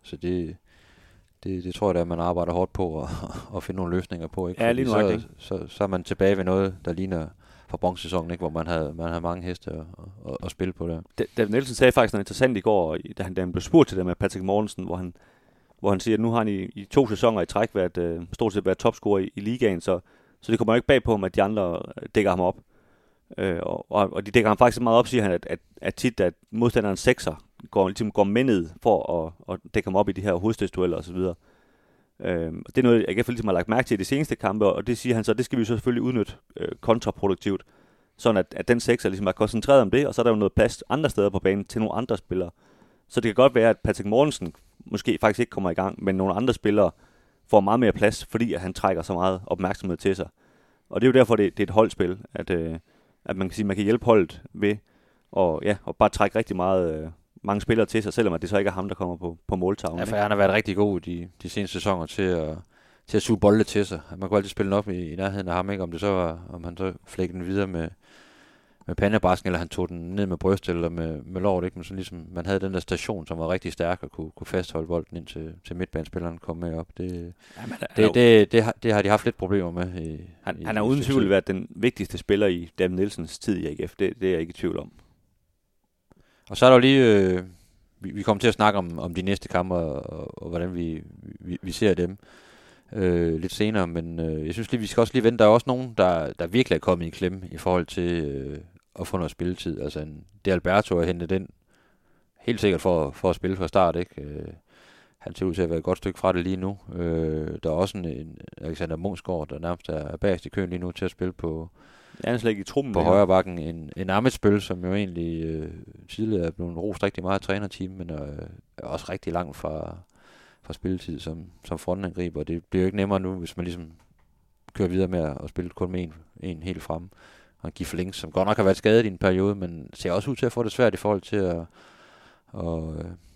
så det, det, det tror jeg, at man arbejder hårdt på at, <laughs> at finde nogle løsninger på. Ikke? Ja, lige så, så, så, er man tilbage ved noget, der ligner fra bronzesæsonen, ikke? hvor man havde, man havde mange heste at, at, at spille på der. David Nielsen sagde faktisk noget interessant i går, da han, da han blev spurgt til det med Patrick Mortensen, hvor han, hvor han siger, at nu har han i, i to sæsoner i træk været, uh, stort set været topscorer i, i ligaen, så, så det kommer jo ikke bag på ham, at de andre dækker ham op. Øh, og, og de dækker ham faktisk meget op, siger han, at, at, at tit, at modstanderen sekser går, ligesom går med ned for at, at dække ham op i de her hovedstødsdueller osv. Øh, det er noget, jeg ligesom har lagt mærke til i de seneste kampe, og det siger han så, det skal vi så selvfølgelig udnytte øh, kontraproduktivt, sådan at, at den sekser ligesom er koncentreret om det, og så er der jo noget plads andre steder på banen til nogle andre spillere. Så det kan godt være, at Patrick Mortensen måske faktisk ikke kommer i gang, men nogle andre spillere får meget mere plads, fordi at han trækker så meget opmærksomhed til sig. Og det er jo derfor, det, det er et holdspil, at, øh, at man kan sige, man kan hjælpe holdet ved og, ja, og bare trække rigtig meget, øh, mange spillere til sig, selvom at det så ikke er ham, der kommer på, på måltavlen. Ja, for han har været rigtig god de, de seneste sæsoner til at, til at suge bolde til sig. Man kunne altid spille den op i, i nærheden af ham, ikke? om det så var, om han så flækkede den videre med, med pandebrasken, eller han tog den ned med bryst eller med, med lort, ikke? Men så ligesom, man havde den der station, som var rigtig stærk og kunne, kunne fastholde bolden ind til, til midtbanespilleren kom med op. Det, ja, men, det, det, det, det, har, det, har de haft lidt problemer med. I, han, i, han har uden tvivl været den vigtigste spiller i David Nielsens tid i AGF. Det, det er jeg ikke i tvivl om. Og så er der jo lige, øh, vi, vi kommer til at snakke om, om de næste kampe og, og, og hvordan vi, vi, vi ser dem øh, lidt senere, men øh, jeg synes lige, vi skal også lige vente. Der er også nogen, der, der virkelig er kommet i klemme i forhold til øh, at få noget spilletid. Altså en, det Alberto at hente den helt sikkert for, for at spille fra start, ikke? Øh, han ser ud til at være et godt stykke fra det lige nu. Øh, der er også en, en Alexander Mungsgaard, der nærmest er bagerst i køen lige nu til at spille på, Ja, han slet ikke i trummen. På højre bakken en, en Amitsbøl, som jo egentlig øh, tidligere er blevet rost rigtig meget af trænerteam, men øh, er også rigtig langt fra, fra spilletid som, som frontangriber. Det bliver jo ikke nemmere nu, hvis man ligesom kører videre med at spille kun med en, en helt frem. Og Gif Links, som godt nok har været skadet i en periode, men ser også ud til at få det svært i forhold til at, og,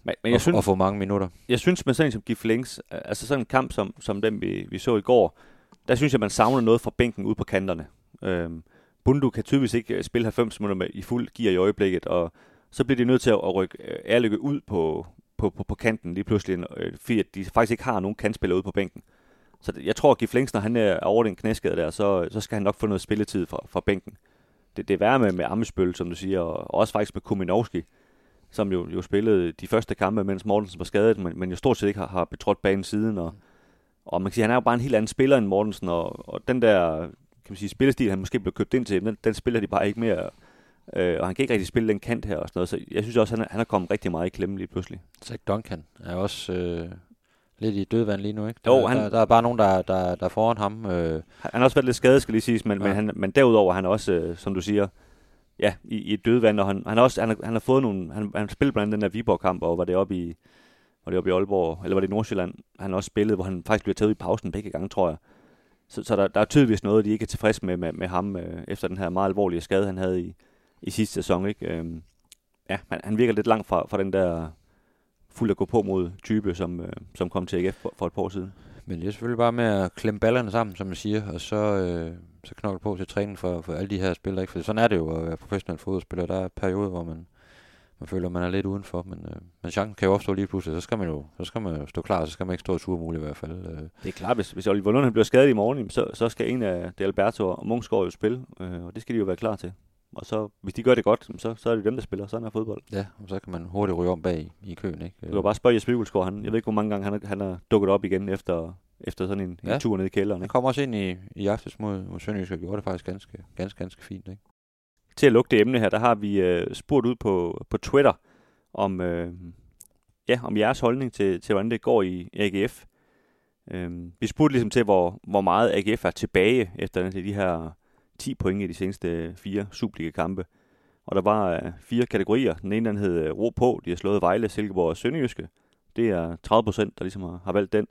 men, men jeg at, synes, at få mange minutter. Jeg synes med sådan som Gif Links, altså sådan en kamp som, som den vi, vi så i går, der synes jeg, man savner noget fra bænken ud på kanterne. Øhm, Bundu kan typisk ikke øh, spille 90 minutter med, i fuld gear i øjeblikket, og så bliver de nødt til at rykke øh, Ærlykke ud på, på, på, på kanten lige pludselig, øh, fordi de faktisk ikke har nogen kantspillere ude på bænken. Så jeg tror, at Gif Links, når han er over den knæskade der, så, så skal han nok få noget spilletid fra, fra bænken. Det, det er værre med, med Amesbøl, som du siger, og, og også faktisk med Kuminowski, som jo, jo spillede de første kampe, mens Mortensen var skadet, men, men jo stort set ikke har, har betrådt banen siden. Og, og man kan sige, at han er jo bare en helt anden spiller end Mortensen, og, og den der kan man sige, spillestil, han måske blev købt ind til, den, den spiller de bare ikke mere øh, og han kan ikke rigtig spille den kant her og sådan noget, så jeg synes også, han er, han er kommet rigtig meget i klemme lige pludselig. Zach Duncan er også øh, lidt i dødvand lige nu, ikke? Jo, Der, han- der, der er bare nogen, der, der, der er foran ham. Øh, Han har også været lidt skadet, skal lige siges, men, ja. Men, han, men derudover han er også, øh, som du siger, ja, i, i et dødvand, og han, han, har også, han, har, han har fået nogle, han, han spillede blandt andet den der Viborg-kamp, og var det oppe i, var det oppe i Aalborg, eller var det i Nordsjælland, han har også spillet, hvor han faktisk bliver taget i pausen begge gange, tror jeg. Så, så der, der er tydeligvis noget, de ikke er tilfredse med, med, med ham, øh, efter den her meget alvorlige skade, han havde i, i sidste sæson, ikke? Øhm, ja, han, han virker lidt langt fra, fra den der fuld at gå på mod type, som, øh, som kom til AGF for, for et par år siden. men det er selvfølgelig bare med at klemme ballerne sammen, som man siger, og så, øh, så knokle på til træning for, for alle de her spillere. Ikke? For sådan er det jo at være professionel fodboldspiller. Der er perioder, hvor man, man føler, man er lidt udenfor, men, øh, men chancen kan jo opstå lige pludselig. Så skal man jo, så skal man jo stå klar, så skal man ikke stå i surmul i hvert fald. Øh, Det er klart, hvis, hvis Oliver Lund bliver skadet i morgen, så, så skal en af det Alberto og Munchsgaard jo spille, øh, og det skal de jo være klar til. Og så, hvis de gør det godt, så, så er det dem, der spiller. Sådan er fodbold. ja, og så kan man hurtigt ryge om bag i, køen. Ikke? Du kan bare spørge Jesper Hvilsgaard, han, jeg ved ikke, hvor mange gange han, er- han er dukket op igen efter, efter sådan en, ja. En tur ned i kælderen. Han Ikke? kom også ind i, i aftes mod, mod Sønderjysk og gjorde det faktisk ganske, ganske, ganske fint. Ikke? Til at lukke det emne her, der har vi øh, spurgt ud på, på Twitter, om, øh, ja, om jeres holdning til, til, hvordan det går i AGF. Øh, vi spurgte ligesom til, hvor, hvor meget AGF er tilbage efter de her 10 point i de seneste fire Superliga-kampe. Og der var øh, fire kategorier. Den ene den hed øh, Ro på. De har slået Vejle, Silkeborg og Sønderjyske. Det er 30 procent, der ligesom har, har valgt den.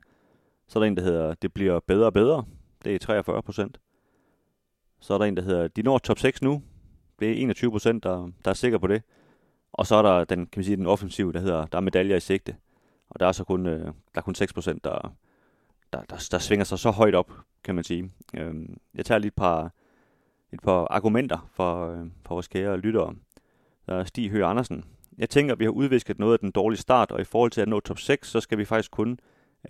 Så er der en, der hedder Det bliver bedre og bedre. Det er 43 procent. Så er der en, der hedder De når top 6 nu. Det er 21 procent, der, der er sikker på det. Og så er der den, kan man sige, den offensive, der hedder Der er medaljer i sigte. Og der er så kun, øh, der er kun 6 procent, der, der, der, der, svinger sig så højt op, kan man sige. Øhm, jeg tager lige et par, et par argumenter for, øh, for vores kære lyttere. Der er Stig Høgh Andersen. Jeg tænker, at vi har udvisket noget af den dårlige start, og i forhold til at nå top 6, så skal vi faktisk kun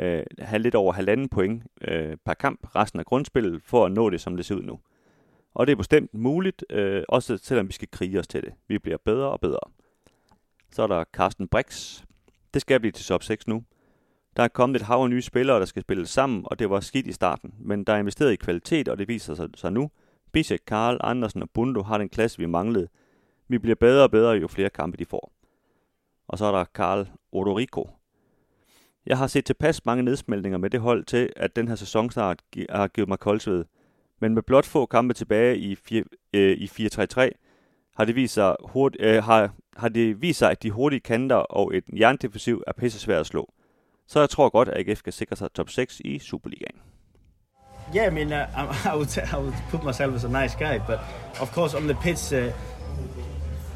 øh, have lidt over halvanden point øh, per kamp resten af grundspillet, for at nå det, som det ser ud nu. Og det er bestemt muligt, øh, også selvom vi skal krige os til det. Vi bliver bedre og bedre. Så er der Carsten Brix. Det skal blive til top 6 nu. Der er kommet et hav af nye spillere, der skal spille sammen, og det var skidt i starten. Men der er investeret i kvalitet, og det viser sig, sig nu. Bisek, Karl, Andersen og Bundo har den klasse, vi manglede. Vi bliver bedre og bedre, jo flere kampe de får. Og så er der Karl Odorico. Jeg har set tilpas mange nedsmeltninger med det hold til, at den her sæsonstart gi- har givet mig koldsved. Men med blot få kampe tilbage i, fire, øh, i 4-3-3, har det, vist sig hurt, øh, har, har det vist sig, at de hurtige kanter og et jerndefensiv er pisse svært at slå. Så jeg tror godt, at AGF kan sikre sig top 6 i Superligaen. Yeah, I mean, uh, <laughs> I, I would I would put myself as a nice guy, but of course on the pitch, uh,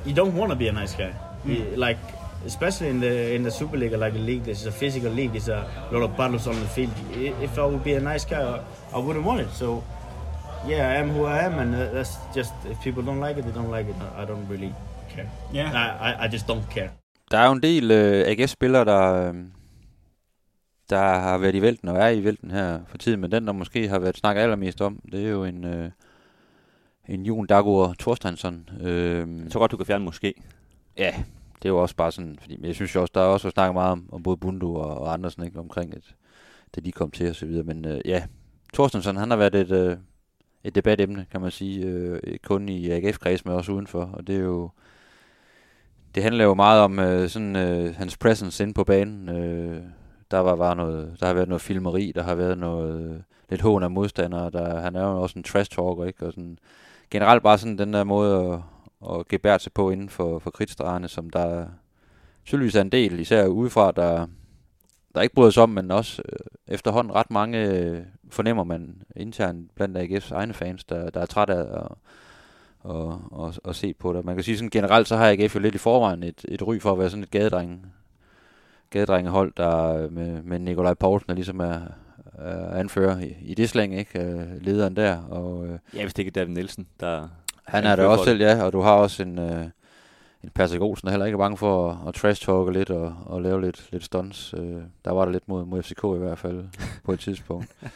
you don't want to be a nice guy. You- like especially in the in the Super League, like a league, this is a physical league. There's a lot of battles on the field. If I would be a nice guy, I, I wouldn't want it. So yeah, I am who I am, and uh, that's just if people don't like it, they don't like it. I, I don't really care. Yeah. I, I, I just don't care. Der er jo en del øh, AGF-spillere, der, der har været i vælten og er i vælten her for tiden, men den, der måske har været snakket allermest om, det er jo en, øh, en Jon Dagur Thorsteinsson. Øh, Jeg tror godt, du kan fjerne måske. Ja, det er jo også bare sådan, fordi jeg synes jo også, der er også snakket meget om, om både Bundu og, og Andersen, ikke, omkring, at, da de kom til og så videre, men øh, ja, Thorstensson, han har været et, øh, et debatemne, kan man sige, øh, kun i AGF-kreds, men også udenfor, og det er jo, det handler jo meget om øh, sådan øh, hans presence inde på banen. Øh, der var, var noget, der har været noget filmeri, der har været noget øh, lidt hån af modstandere. Der, han er jo også en trash talker, ikke? Og sådan, generelt bare sådan den der måde at, at gebære sig på inden for, for kritstregerne, som der tydeligvis er en del, især udefra, der, der ikke bryder sig om, men også øh, efterhånden ret mange øh, fornemmer man internt blandt AGF's egne fans, der, der er træt af at, og, og, og se på det. Man kan sige sådan generelt, så har AGF jo lidt i forvejen et, et ry for at være sådan et gadedreng, gadedrengehold, der med, med Nikolaj Poulsen, der ligesom er, er anfører i, i det slæng, ikke? Øh, lederen der. Og, øh, Ja, hvis det ikke er David Nielsen, der... han er der også selv, ja, og du har også en, øh, en Patrick Olsen, der heller ikke er bange for at, at trash-talke lidt og, og lave lidt, lidt stunts. Øh, der var der lidt mod, mod FCK i hvert fald på et tidspunkt. <laughs>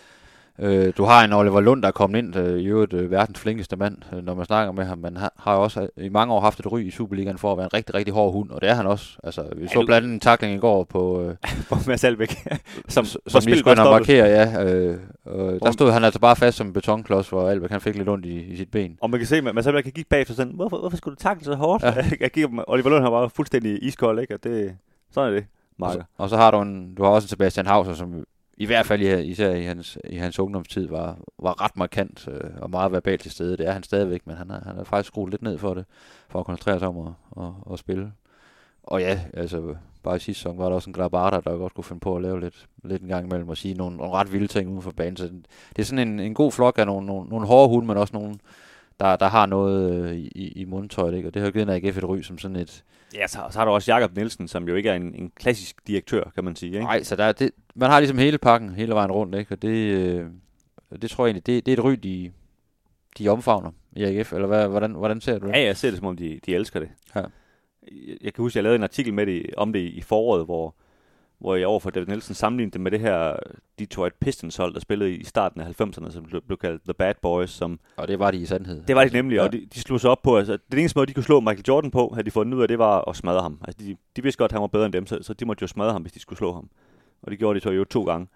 Øh, du har en Oliver Lund, der er kommet ind, øh, i øvrigt øh, verdens flinkeste mand, øh, når man snakker med ham. Man har, har også øh, i mange år haft et ry i Superligaen for at være en rigtig, rigtig hård hund, og det er han også. Altså, vi så blandt andet en takling i går på... Øh, <laughs> på Mads Albeck, som, som, som lige skulle markere, ja. Øh, øh, der stod han altså bare fast som en betonklods, hvor Albeck han fik lidt ondt i, i sit ben. Og man kan se, at Mads Albeck kan kigge bagefter sådan, hvorfor, hvorfor skulle du takle så hårdt? Ja. <laughs> jeg giver Oliver Lund har bare fuldstændig iskold, ikke? Og det, sådan er det. Og så, og så har du en, du har også en Sebastian Hauser, som i hvert fald især i hans, i hans ungdomstid var, var ret markant øh, og meget verbalt til stede. Det er han stadigvæk, men han har, han har faktisk skruet lidt ned for det, for at koncentrere sig om at, at, at spille. Og ja, altså bare i sidste sæson var der også en Glabata, der godt kunne finde på at lave lidt, lidt en gang imellem og sige nogle, nogle ret vilde ting uden for banen. Så det er sådan en, en god flok af nogle, nogle, nogle hårde hunde, men også nogle, der, der har noget øh, i, i mundtøjet, ikke? og det har givet AGF et ry som sådan et... Ja, så, så har du også Jakob Nielsen, som jo ikke er en, en klassisk direktør, kan man sige. Ikke? Nej, så der er det, man har ligesom hele pakken hele vejen rundt, ikke? og det, øh, det tror jeg egentlig, det, det er et ry, de, de omfavner i AGF, eller hvad, hvordan, hvordan ser du det? Ja, jeg ser det som om, de, de elsker det. Ja. Jeg, jeg kan huske, jeg lavede en artikel med det, om det i foråret, hvor hvor jeg overfor David Nielsen sammenlignede det med det her Detroit Pistons hold, der spillede i starten af 90'erne, som blev kaldt The Bad Boys. Som, og det var de i sandhed. Det var de nemlig, ja. og de, de slog sig op på, altså det eneste måde, de kunne slå Michael Jordan på, havde de fundet ud af, det var at smadre ham. Altså de, de vidste godt, at han var bedre end dem, så, så de måtte jo smadre ham, hvis de skulle slå ham. Og det gjorde de så jo to gange.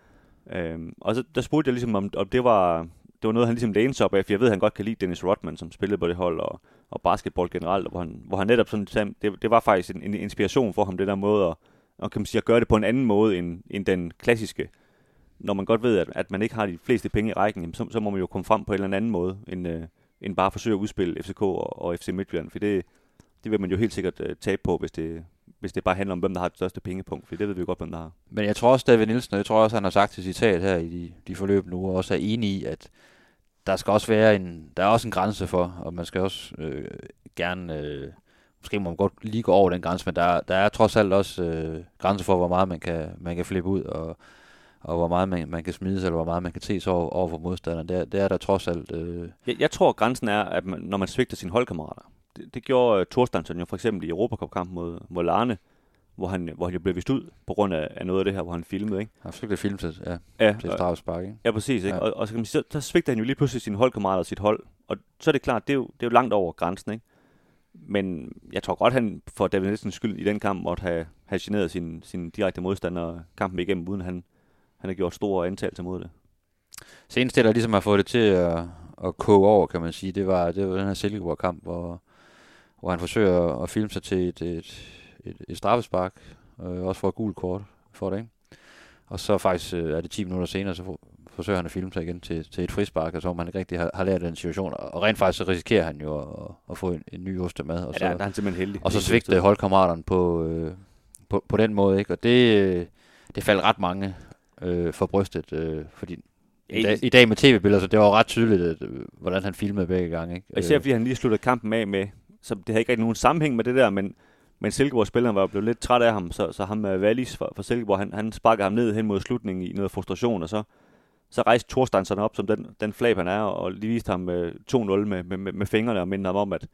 Øhm, og så der spurgte jeg ligesom, om, om det var, det var noget, han ligesom lænede sig op af, for jeg ved, at han godt kan lide Dennis Rodman, som spillede på det hold, og, og basketball generelt, hvor han, hvor han netop sådan, det, det var faktisk en, en inspiration for ham, det der måde at, og kan man sige, at gøre det på en anden måde end, end den klassiske. Når man godt ved, at, at man ikke har de fleste penge i rækken, så, så må man jo komme frem på en eller anden måde, end, øh, end bare forsøge at udspille FCK og, og FC Midtjylland, for det, det vil man jo helt sikkert øh, tabe på, hvis det, hvis det bare handler om, hvem der har det største pengepunkt, for det ved vi jo godt, hvem der har. Men jeg tror også, David Nielsen, og jeg tror også, han har sagt til citat her i de, de forløb nu, og også er enig i, at der skal også være en, der er også en grænse for, og man skal også øh, gerne øh, måske må man godt lige gå over den grænse, men der, der er trods alt også øh, grænser for, hvor meget man kan, man kan flippe ud, og, og hvor meget man, man kan smide sig, eller hvor meget man kan se sig over, over for modstanderen. Det er, det er der trods alt... Øh... Jeg, jeg tror, grænsen er, at man, når man svigter sine holdkammerater. Det, det gjorde uh, Thorstensen jo for eksempel i Europacup-kampen mod, mod Larne, hvor han, hvor han jo blev vist ud på grund af, af noget af det her, hvor han filmede, ikke? Han fik det filmet, ja, ja til strafspark, ikke? Ja, præcis, ikke? Ja. Og, og, så, kan man sige, så, så svigter han jo lige pludselig sine holdkammerater og sit hold, og så er det klart, det er jo, det er jo langt over grænsen, ikke? Men jeg tror godt, han for David Nielsens skyld i den kamp måtte have, have generet sin, sin direkte modstander kampen igennem, uden han, han har gjort store antagelser mod det. Senest det, der ligesom har fået det til at, at koge over, kan man sige, det var, det var den her Silkeborg-kamp, hvor, hvor han forsøger at filme sig til et, et, et, et straffespark, øh, også for et gult kort for det, ikke? Og så faktisk øh, er det 10 minutter senere, så forsøger han at filme sig igen til, til et frispark, og så man ikke rigtig har, har lært den situation. Og rent faktisk så risikerer han jo at, at få en, en ny ostemad. Og ja, så, der er han simpelthen heldig. Og så svigte holdkammeraterne på, øh, på, på den måde. Ikke? Og det, øh, det faldt ret mange øh, for brystet, øh, fordi i dag, i dag med tv-billeder, så det var ret tydeligt, at, øh, hvordan han filmede begge gange. Ikke? Især fordi han lige sluttede kampen af med, så det havde ikke rigtig nogen sammenhæng med det der, men, men Silkeborg-spilleren var blevet lidt træt af ham, så, så ham Valis fra, fra Silkeborg, han, han sparkede ham ned hen mod slutningen i noget frustration, og så så rejste Thorstein op som den, den flab han er, og lige viste ham øh, 2-0 med, med, med, med fingrene og mindede ham om, at,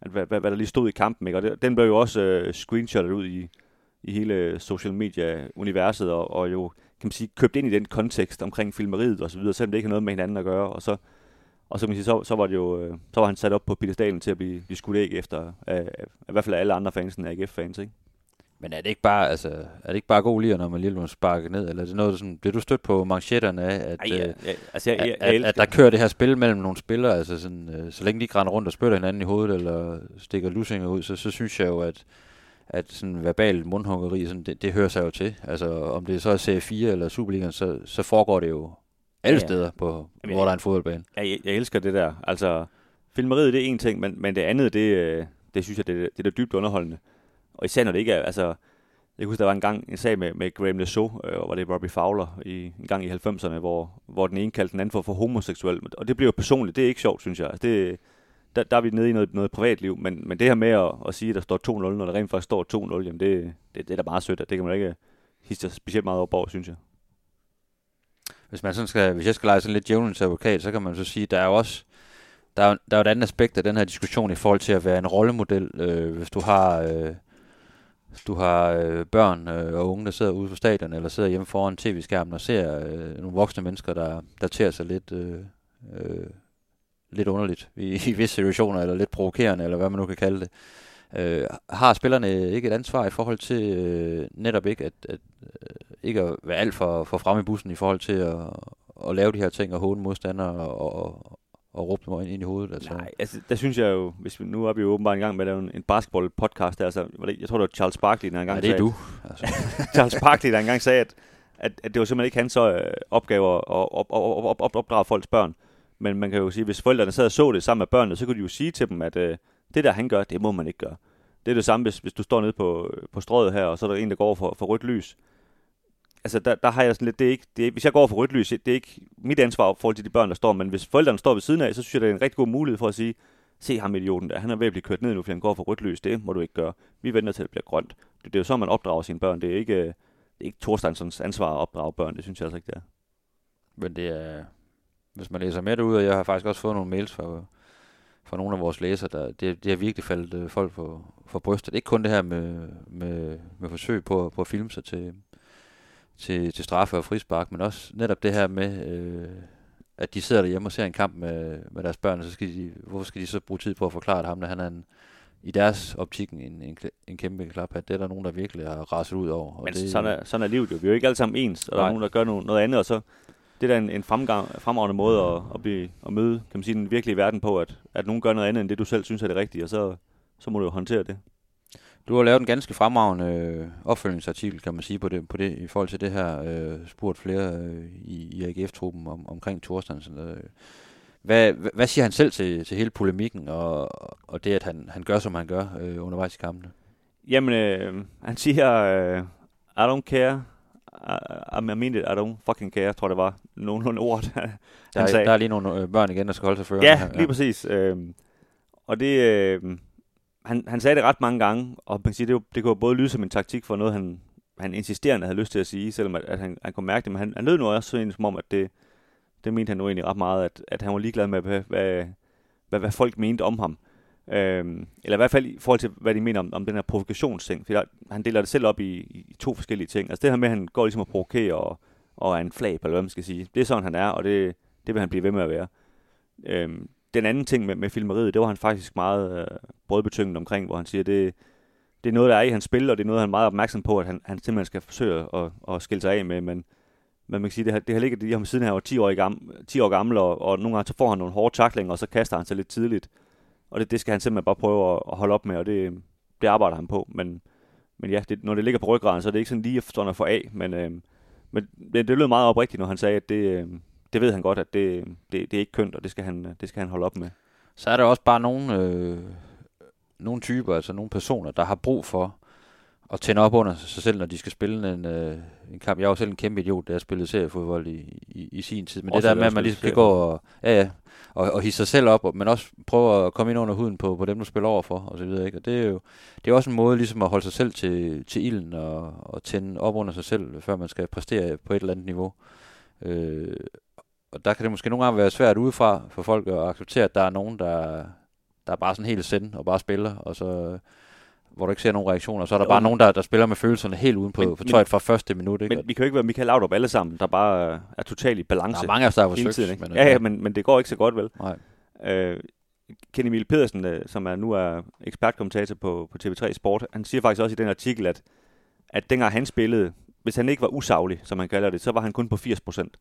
at hvad, hvad, hvad der lige stod i kampen. Ikke? Og det, den blev jo også øh, screenshotet ud i, i hele social media-universet, og, og jo kan man sige, købt ind i den kontekst omkring filmeriet og så videre, selvom det ikke har noget med hinanden at gøre. Og så, og så, kan man sige, så, så var det jo, øh, så var han sat op på pedestalen til at blive, blive skudt æg efter, af, af, i hvert fald alle andre fans end AGF-fans, ikke? Men er det ikke bare, altså, er det ikke bare god lige, når man lige må sparke ned, eller er det noget, sådan, bliver du stødt på manchetterne af, at, Ej, ja, ja, altså, jeg, jeg, at, jeg at, at, der kører det her spil mellem nogle spillere, altså sådan, øh, så længe de ikke render rundt og spytter hinanden i hovedet, eller stikker lusinger ud, så, så synes jeg jo, at, at sådan verbal mundhuggeri, sådan, det, det hører sig jo til. Altså, om det så er Serie 4 eller Superligaen, så, så foregår det jo alle ja. steder, på, Jamen, hvor der er en fodboldbane. Ja, jeg, jeg elsker det der. Altså, filmeriet det er en ting, men, men det andet, det, øh, det synes jeg, det, det er dybt underholdende. Og især når det ikke er, altså, jeg husker, der var en gang en sag med, med Graham Lesaux, øh, hvor det Robbie Fowler, i, en gang i 90'erne, hvor, hvor den ene kaldte den anden for, for homoseksuel. Og det bliver personligt, det er ikke sjovt, synes jeg. Altså, det, der, der er vi nede i noget, noget privatliv, men, men det her med at, at sige, at der står 2-0, når der rent faktisk står 2-0, jamen det, det, det er da meget sødt, det kan man ikke hisse specielt meget op over, synes jeg. Hvis, man sådan skal, hvis jeg skal lege sådan lidt djævelens advokat, så kan man så sige, at der er jo også der er, der er et andet aspekt af den her diskussion i forhold til at være en rollemodel. Øh, hvis du har... Øh, du har øh, børn øh, og unge, der sidder ude på stadion, eller sidder hjemme foran tv-skærmen og ser øh, nogle voksne mennesker, der, der tager sig lidt, øh, øh, lidt underligt i, <laughs> i visse situationer, eller lidt provokerende, eller hvad man nu kan kalde det. Øh, har spillerne ikke et ansvar i forhold til øh, netop ikke at, at øh, ikke at være alt for, for frem i bussen i forhold til at, at lave de her ting og håne modstandere og, og, og råbe dem ind i hovedet? Altså. Nej, altså, der synes jeg jo, hvis vi nu er vi jo åbenbart en gang med at lave en, en basketball-podcast, altså, jeg tror det var Charles Barkley, der engang ja, det er sagde, du. Altså. <laughs> Charles Barkley, der engang sagde, at, at, at det var simpelthen ikke hans øh, opgave at op, op, op, op, opdrage folks børn. Men man kan jo sige, hvis forældrene sad og så det sammen med børnene, så kunne de jo sige til dem, at øh, det der han gør, det må man ikke gøre. Det er det samme, hvis, hvis du står nede på, på strøget her, og så er der en, der går for, for rødt lys. Altså, der, der har jeg sådan lidt, det er ikke, det er, hvis jeg går for rødt lys, det er ikke mit ansvar for forhold til de børn, der står, men hvis forældrene står ved siden af, så synes jeg, det er en rigtig god mulighed for at sige, se ham idioten der, han er ved at blive kørt ned nu, fordi han går for rødt lys, det må du ikke gøre. Vi venter til, at det bliver grønt. Det, det er jo så, man opdrager sine børn. Det er ikke, øh, det er ikke Thorsteinsons ansvar at opdrage børn, det synes jeg altså ikke, det er. Men det er, hvis man læser med det ud, og jeg har faktisk også fået nogle mails fra, fra nogle af vores læsere, der, det, det har virkelig faldet øh, folk for, for brystet. Ikke kun det her med, med, med forsøg på, på at filme sig til, til, til straffe og frispark, men også netop det her med, øh, at de sidder derhjemme og ser en kamp med, med deres børn, og så skal de, hvorfor skal de så bruge tid på at forklare, at ham, at han er en, i deres optik en, en, en kæmpe klaphat. Det er der nogen, der virkelig har raset ud over. Og Men det, sådan, er, sådan er livet jo. Vi er jo ikke alle sammen ens, og nej. der er nogen, der gør noget, noget andet, og så det er da en, en fremgang, fremragende måde at, at, blive, at møde kan man sige, den virkelige verden på, at, at nogen gør noget andet, end det du selv synes er det rigtige, og så, så må du jo håndtere det. Du har lavet en ganske fremragende øh, opfølgningsartikel, kan man sige, på det, på det i forhold til det her, øh, spurgt flere øh, i, i AGF-truppen om, omkring Thorstensen. Øh. Hvad, hvad siger han selv til, til hele polemikken, og, og det, at han, han gør, som han gør øh, undervejs i kampene? Jamen, øh, han siger, øh, I don't care, I, I mean it, I don't fucking care, tror det var nogenlunde ord, han der, er, sagde. Der er lige nogle øh, børn igen, der skal holde sig før. Ja, lige ja. præcis. Øh, og det... Øh, han, han sagde det ret mange gange, og man kan sige, det, det kunne både lyde som en taktik for noget, han, han insisterende havde lyst til at sige, selvom at, at han, han kunne mærke det, men han, han lød nu også sådan som om, at det, det mente han nu egentlig ret meget, at, at han var ligeglad med, hvad, hvad, hvad, hvad folk mente om ham. Øhm, eller i hvert fald i forhold til, hvad de mener om, om den her provokationsting. For han deler det selv op i, i to forskellige ting. Altså det her med, at han går ligesom at provokere og, og er en flab, eller hvad man skal sige. Det er sådan, han er, og det, det vil han blive ved med at være. Øhm, den anden ting med, med filmeriet, det var han faktisk meget øh, brødbetyngende omkring, hvor han siger, det, det er noget, der er i hans spil, og det er noget, han er meget opmærksom på, at han, han simpelthen skal forsøge at, at skille sig af med, men, men man kan sige, det, det har ligget i ham siden han var 10 år, gammel, 10 år gammel, og, og nogle gange så får han nogle hårde taklinger, og så kaster han sig lidt tidligt, og det, det skal han simpelthen bare prøve at, at holde op med, og det, det arbejder han på, men, men ja, det, når det ligger på ryggraden, så er det ikke sådan lige at få af, men, øh, men det, det lød meget oprigtigt, når han sagde, at det, øh, det ved han godt, at det, det, det er ikke kønt, og det skal, han, det skal han holde op med. Så er der også bare nogle, øh, nogle typer, altså nogle personer, der har brug for at tænde op under sig selv, når de skal spille en, øh, en kamp. Jeg er jo selv en kæmpe idiot, da jeg spillede seriefodbold i, i, i sin tid. Men også det der med, at man lige skal gå og, ja, ja, og, og hisse sig selv op, men også prøve at komme ind under huden på, på dem, du spiller over for, og så videre. Ikke? Og det er jo det er også en måde ligesom at holde sig selv til, til ilden og, og tænde op under sig selv, før man skal præstere på et eller andet niveau. Øh, og der kan det måske nogle gange være svært udefra for folk at acceptere, at der er nogen, der, der er bare sådan helt send og bare spiller, og så hvor du ikke ser nogen reaktioner, så er der jo, bare nogen, der, der spiller med følelserne helt uden på, men, på tøjet fra første minut. Ikke? Men vi kan jo ikke være Michael Laudrup alle sammen, der bare er totalt i balance. Der er mange af os, der har forsøgt. Tiden, men, ja, ja, men, men det går ikke så godt, vel? Nej. Øh, Kenny Emil Pedersen, øh, som er nu er ekspertkommentator på, på TV3 Sport, han siger faktisk også i den artikel, at, at dengang han spillede, hvis han ikke var usaglig, som man kalder det, så var han kun på 80 procent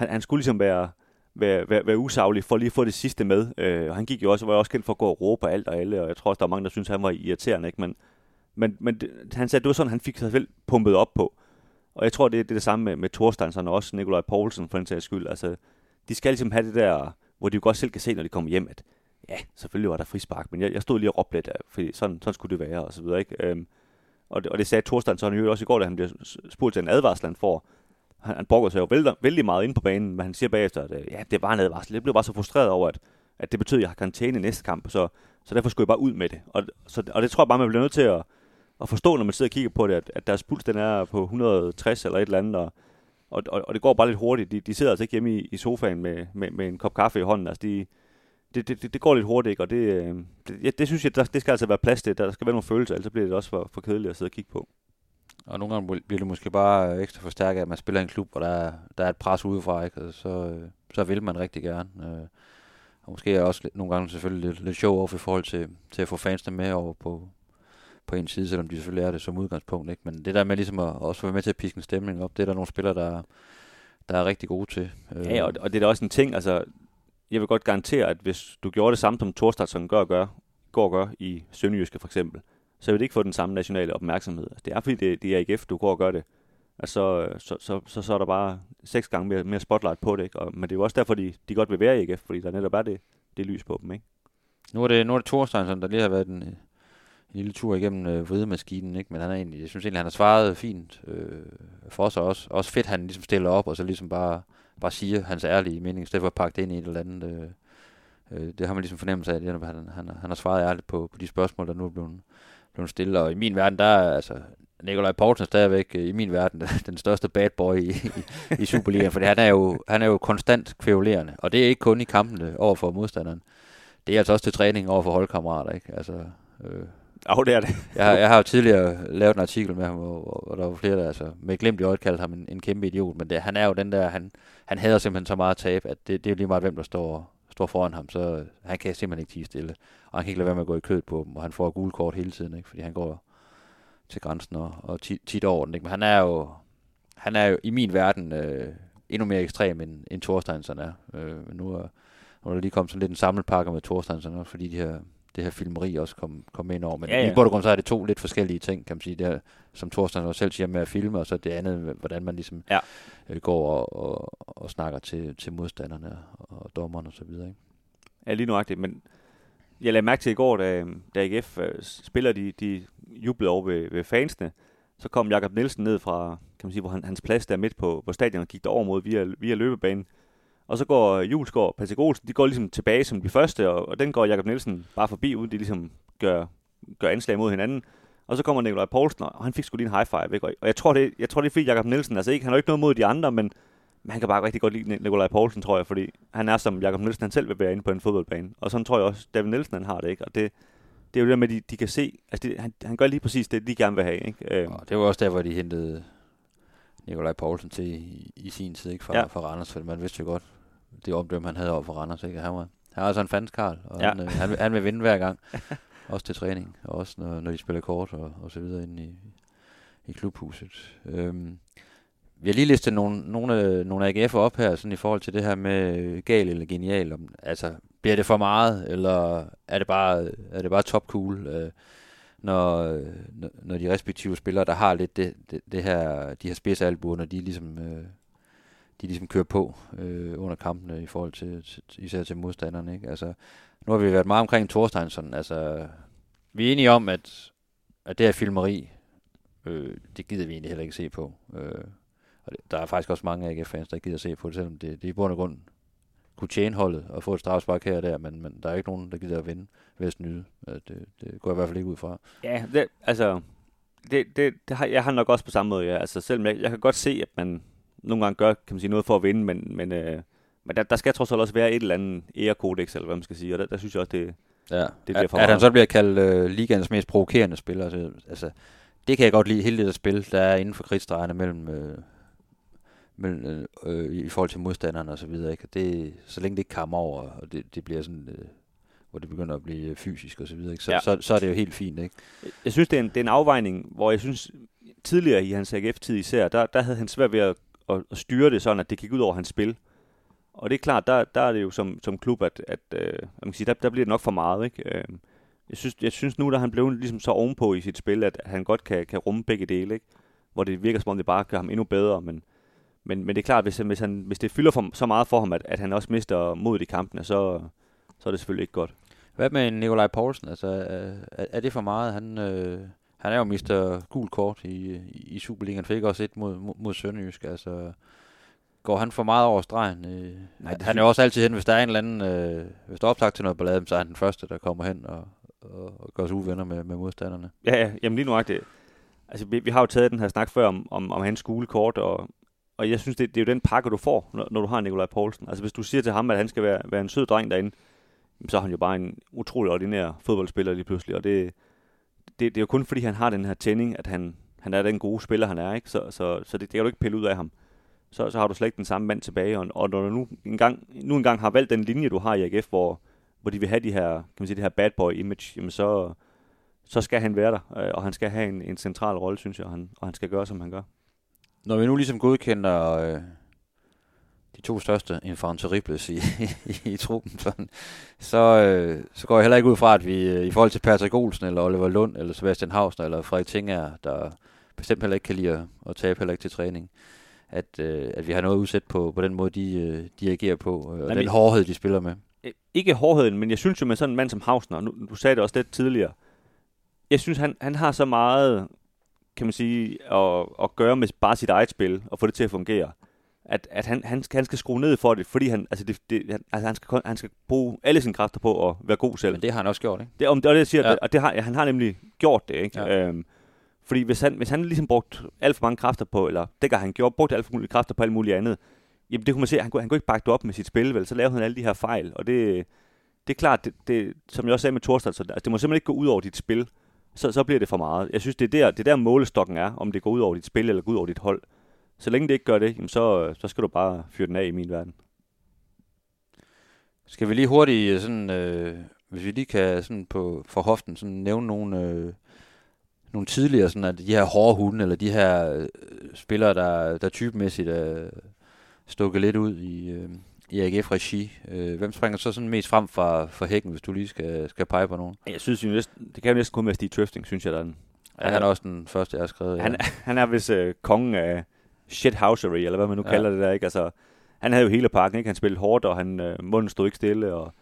han, han skulle ligesom være, være, være, være usaglig for lige at få det sidste med. Øh, og han gik jo også, var også kendt for at gå og råbe alt og alle, og jeg tror også, der er mange, der synes, han var irriterende. Ikke? Men, men, men det, han sagde, at det var sådan, han fik sig selv pumpet op på. Og jeg tror, det, det er det samme med, med Thorsteinsson og også Nikolaj Poulsen for den sags skyld. Altså, de skal ligesom have det der, hvor de jo godt selv kan se, når de kommer hjem, at ja, selvfølgelig var der frispark, men jeg, jeg stod lige og råbte lidt, øh, fordi sådan, sådan skulle det være, og så videre, ikke? Øhm, og, det, og det sagde Thorsteinsson jo også i går, da han blev spurgt til en advarsel, han får, han, han brokker sig jo vældig, vældig meget ind på banen, men han siger bagefter, at øh, ja, det var en advarsel. Jeg blev bare så frustreret over, at, at det betød, at jeg har karantæne i næste kamp, så, så derfor skulle jeg bare ud med det. Og, så, og det tror jeg bare, man bliver nødt til at, at forstå, når man sidder og kigger på det, at, at deres puls den er på 160 eller et eller andet, og, og, og det går bare lidt hurtigt. De, de sidder altså ikke hjemme i, i sofaen med, med, med en kop kaffe i hånden. Altså de, det, det, det, går lidt hurtigt, ikke? og det, øh, det, det synes jeg, der, det skal altså være plads til. Der skal være nogle følelser, ellers bliver det også for, for kedeligt at sidde og kigge på. Og nogle gange bliver det måske bare ekstra forstærket, at man spiller i en klub, hvor der er, der er et pres udefra, ikke? Og så, øh, så vil man rigtig gerne. Øh, og måske er også nogle gange selvfølgelig lidt, lidt show off i forhold til, til at få fansene med over på, på en side, selvom de selvfølgelig er det som udgangspunkt. Ikke? Men det der med ligesom at også være med til at piske en stemning op, det er der nogle spillere, der, der er rigtig gode til. Øh. Ja, og, og det er da også en ting, altså jeg vil godt garantere, at hvis du gjorde det samme som Thorstadson gør, gør, går og gør i Sønderjyske for eksempel, så vil det ikke få den samme nationale opmærksomhed. Altså, det er fordi, det, det er AGF, du går og gør det. Altså, så, så, så, så er der bare seks gange mere, mere spotlight på det. Ikke? Og, men det er jo også derfor, de, de godt vil være i AGF, fordi der netop er det, det lys på dem. Ikke? Nu er det, nu er det Thorsteinsson, der lige har været en, en lille tur igennem øh, vridemaskinen, ikke? men han er egentlig, jeg synes egentlig, han har svaret fint øh, for sig også. Også fedt, han ligesom stiller op, og så ligesom bare, bare siger hans ærlige mening, i stedet for at pakke det ind i et eller andet. Øh, øh, det har man ligesom fornemmelse af, at han, han, han har svaret ærligt på, på de spørgsmål, der nu er blevet, blevet stillet. Og i min verden, der er altså, Nikolaj Poulsen stadigvæk øh, i min verden <laughs> den største bad boy i, i, i Superligaen, fordi han er, jo, han er jo konstant kvævulerende, og det er ikke kun i kampene over for modstanderen. Det er altså også til træning over for holdkammerater, ikke? Altså, øh, oh, det er det. jeg, har, jeg har jo tidligere lavet en artikel med ham, hvor, hvor der var flere, der altså, med glemt i øjet kaldte ham en, en kæmpe idiot, men det, han er jo den der, han, han hader simpelthen så meget tab, at det, det er lige meget, hvem der står, står foran ham, så øh, han kan simpelthen ikke tige stille. Og han kan ikke lade være med at gå i kød på dem, og han får gule kort hele tiden, ikke? fordi han går til grænsen og, og tit, tit over den. Ikke? Men han er jo, han er jo i min verden øh, endnu mere ekstrem end, end Thorsteinsen er. Øh, nu, er nu er der lige kommet sådan lidt en samlet med Thorsteinsen, fordi de her, det her filmeri også kom, kom ind over. Men ja, ja. i bund og grund så er det to lidt forskellige ting, kan man sige. Det er, som Thorsteinsson selv siger med at filme, og så det andet, hvordan man ligesom ja. øh, går og, og, og snakker til, til modstanderne og dommerne og så videre. Ikke? Ja, lige nuagtigt, men jeg lagde mærke til i går, da, da AGF uh, spiller de, de jublede over ved, ved fansene, så kom Jakob Nielsen ned fra, kan man sige, hvor han, hans plads der midt på, på stadion og gik derover mod via, via løbebanen. Og så går Julesgaard og Patrick Olsen, de går ligesom tilbage som de første, og, og den går Jakob Nielsen bare forbi, uden de ligesom gør, gør anslag mod hinanden. Og så kommer Nikolaj Poulsen, og han fik sgu lige en high five. Ikke? Og jeg tror, det, jeg tror, det er fordi Jakob Nielsen, altså ikke, han har ikke noget mod de andre, men men han kan bare rigtig godt lide Nikolaj Poulsen, tror jeg, fordi han er som Jakob Nielsen, han selv vil være inde på en fodboldbane. Og sådan tror jeg også, David Nielsen han har det, ikke? Og det, det er jo det der med, at de, de kan se, altså det, han, han gør lige præcis det, de gerne vil have, ikke? Øhm. Og det var også der, hvor de hentede Nikolaj Poulsen til i, i sin tid, ikke? Fra, ja. fra Randers, for man vidste jo godt, det omdømme, han havde over for Randers, ikke? Han var, han var altså en fans Karl, og ja. han, øh, han, han vil vinde hver gang. <laughs> også til træning, og også når, når de spiller kort og, og så videre inde i, i klubhuset. Øhm, vi har lige listet nogle, nogle, nogle AGF'er op her, sådan i forhold til det her med gal eller genial. Om, altså, bliver det for meget, eller er det bare, er det bare top cool, øh, når, når de respektive spillere, der har lidt det, det, det her, de her spidsalbuer, når de ligesom, øh, de ligesom kører på øh, under kampene i forhold til, til, især til modstanderne. Ikke? Altså, nu har vi været meget omkring Thorsteinsson. Altså, vi er enige om, at, at det her filmeri, øh, det gider vi egentlig heller ikke se på. Øh, og det, der er faktisk også mange AGF-fans, der gider se på det, selvom det, det i bund og grund kunne tjene holdet og få et strafspark her og der, men, men der er ikke nogen, der gider at vinde ved at snyde. Det, det går jeg i hvert fald ikke ud fra. Ja, det, altså, det, det, det har, jeg har nok også på samme måde, ja. Altså, selvom jeg, jeg kan godt se, at man nogle gange gør, kan man sige, noget for at vinde, men, men, øh, men der, der skal trods alt også være et eller andet ærekodex, eller hvad man skal sige, og der, der synes jeg også, det, ja. det bliver for at, At han så bliver kaldt øh, ligands mest provokerende spiller, altså, altså, det kan jeg godt lide, hele det der spil, der er inden for kridtstregerne mellem øh, mellem, øh, i forhold til modstanderne og så videre. Ikke? Det, så længe det ikke kommer over, og det, det bliver sådan, øh, hvor det begynder at blive fysisk og så videre, ikke? Så, ja. så, så, er det jo helt fint. Ikke? Jeg synes, det er, en, det er en afvejning, hvor jeg synes, tidligere i hans AGF-tid især, der, der havde han svært ved at, og, og styre det sådan, at det gik ud over hans spil. Og det er klart, der, der er det jo som, som klub, at, at øh, man kan sige, der, der bliver det nok for meget. Ikke? Øh, jeg, synes, jeg synes nu, da han blev ligesom så ovenpå i sit spil, at han godt kan, kan rumme begge dele. Ikke? Hvor det virker som om, det bare gør ham endnu bedre, men men, men det er klart, hvis, hvis, han, hvis det fylder for, så meget for ham, at, at han også mister mod i kampene, så, så er det selvfølgelig ikke godt. Hvad med Nikolaj Poulsen? Altså, øh, er, er det for meget? Han, øh, han er jo mister gul kort i, i Superligaen, fik også et mod, mod, mod Sønderjysk. Altså, går han for meget over stregen? Øh, Nej, han er jo også altid hen, hvis der er en eller anden, øh, hvis der er optag til noget ballade, så er han den første, der kommer hen og, og, og gør sig uvenner med, med modstanderne. Ja, ja, jamen lige nu det. Altså, vi, vi har jo taget den her snak før om, om, om hans gule kort, og, og jeg synes, det, det er jo den pakke, du får, når, når du har Nikolaj Poulsen. Altså hvis du siger til ham, at han skal være, være en sød dreng derinde, så er han jo bare en utrolig ordinær fodboldspiller lige pludselig, og det, det, det er jo kun fordi, han har den her tænding, at han, han er den gode spiller, han er, ikke? Så, så, så det, det kan du ikke pille ud af ham. Så, så har du slet ikke den samme mand tilbage, og, og når du nu engang, nu engang har valgt den linje, du har i AGF, hvor, hvor de vil have de her, kan man sige, det her bad boy image, jamen så, så skal han være der, øh, og han skal have en, en central rolle, synes jeg, og han, og han skal gøre, som han gør. Når vi nu ligesom godkender øh, de to største infanteribles <laughs> i, i, i truppen, sådan, så, øh, så går jeg heller ikke ud fra, at vi øh, i forhold til Patrick Olsen, eller Oliver Lund, eller Sebastian Hausner, eller Frederik Tinger, der bestemt heller ikke kan lide at, at tabe heller ikke til træning, at, øh, at vi har noget udsat på, på den måde, de, øh, de agerer på, øh, og den hårdhed, de spiller med. Ikke hårdheden, men jeg synes jo med sådan en mand som Hausner, nu, du sagde det også lidt tidligere, jeg synes, han, han har så meget, kan man sige, at, at gøre med bare sit eget spil, og få det til at fungere at, at han, han, skal, han skal skrue ned for det, fordi han, altså det, det, han, altså han, skal, han skal bruge alle sine kræfter på at være god selv. Men det har han også gjort, ikke? Det, om, det er det, jeg siger, ja. og det har, han har nemlig gjort det, ikke? Ja. Øhm, fordi hvis han, hvis han ligesom brugt alt for mange kræfter på, eller det gør han gjort, brugt alt for mange kræfter på alt muligt andet, jamen det kunne man se, han kunne, han kunne ikke bakke det op med sit spil, vel? Så lavede han alle de her fejl, og det, det er klart, det, det, som jeg også sagde med Thorstad, så altså, det må simpelthen ikke gå ud over dit spil, så, så bliver det for meget. Jeg synes, det er der, det er der målestokken er, om det går ud over dit spil, eller går ud over dit hold. Så længe det ikke gør det, jamen så, så skal du bare fyre den af i min verden. Skal vi lige hurtigt, øh, sådan, øh, hvis vi lige kan sådan på, for hoften sådan nævne nogle, øh, nogle tidligere, sådan at de her hårde hunde, eller de her øh, spillere, der, der typemæssigt er stukket lidt ud i, øh, i AGF-regi. Øh, hvem springer så sådan mest frem fra, for hækken, hvis du lige skal, skal pege på nogen? Jeg synes jo næsten, det kan jo næsten kun være Stig Tøfting, synes jeg, der er den. Ja, han er også den første, jeg har skrevet. Han, ja. han er vist øh, kongen af, shithousery, eller hvad man nu ja. kalder det der, ikke? Altså, han havde jo hele pakken, ikke? Han spillede hårdt, og han, øh, munden stod ikke stille, og,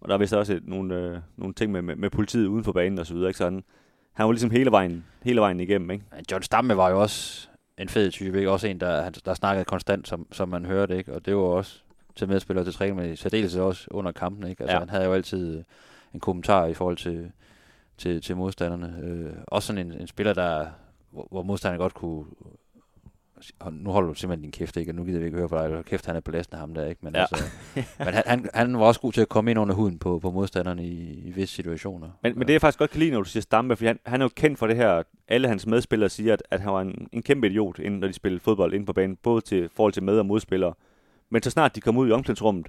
og der er vist også et, nogle, øh, nogle ting med, med, med, politiet uden for banen og så videre, ikke? Så han, han var ligesom hele vejen, hele vejen igennem, ikke? John Stamme var jo også en fed type, ikke? Også en, der, der snakkede konstant, som, som man hørte, ikke? Og det var også til medspillere til træning, men i særdeleshed også under kampen, ikke? Altså, ja. han havde jo altid en kommentar i forhold til, til, til modstanderne. Øh, også sådan en, en spiller, der, hvor, hvor modstanderne godt kunne nu holder du simpelthen din kæft, ikke? Og nu gider vi ikke høre på dig, kæft, han er belastende ham der, ikke? Men, ja. altså, men han, han, han, var også god til at komme ind under huden på, på modstanderne i, i visse situationer. Men, men det er faktisk godt kan lide, når du siger Stampe, for han, han er jo kendt for det her, alle hans medspillere siger, at, at han var en, en kæmpe idiot, inden, når de spillede fodbold inde på banen, både til forhold til med- og modspillere. Men så snart de kom ud i omklædningsrummet,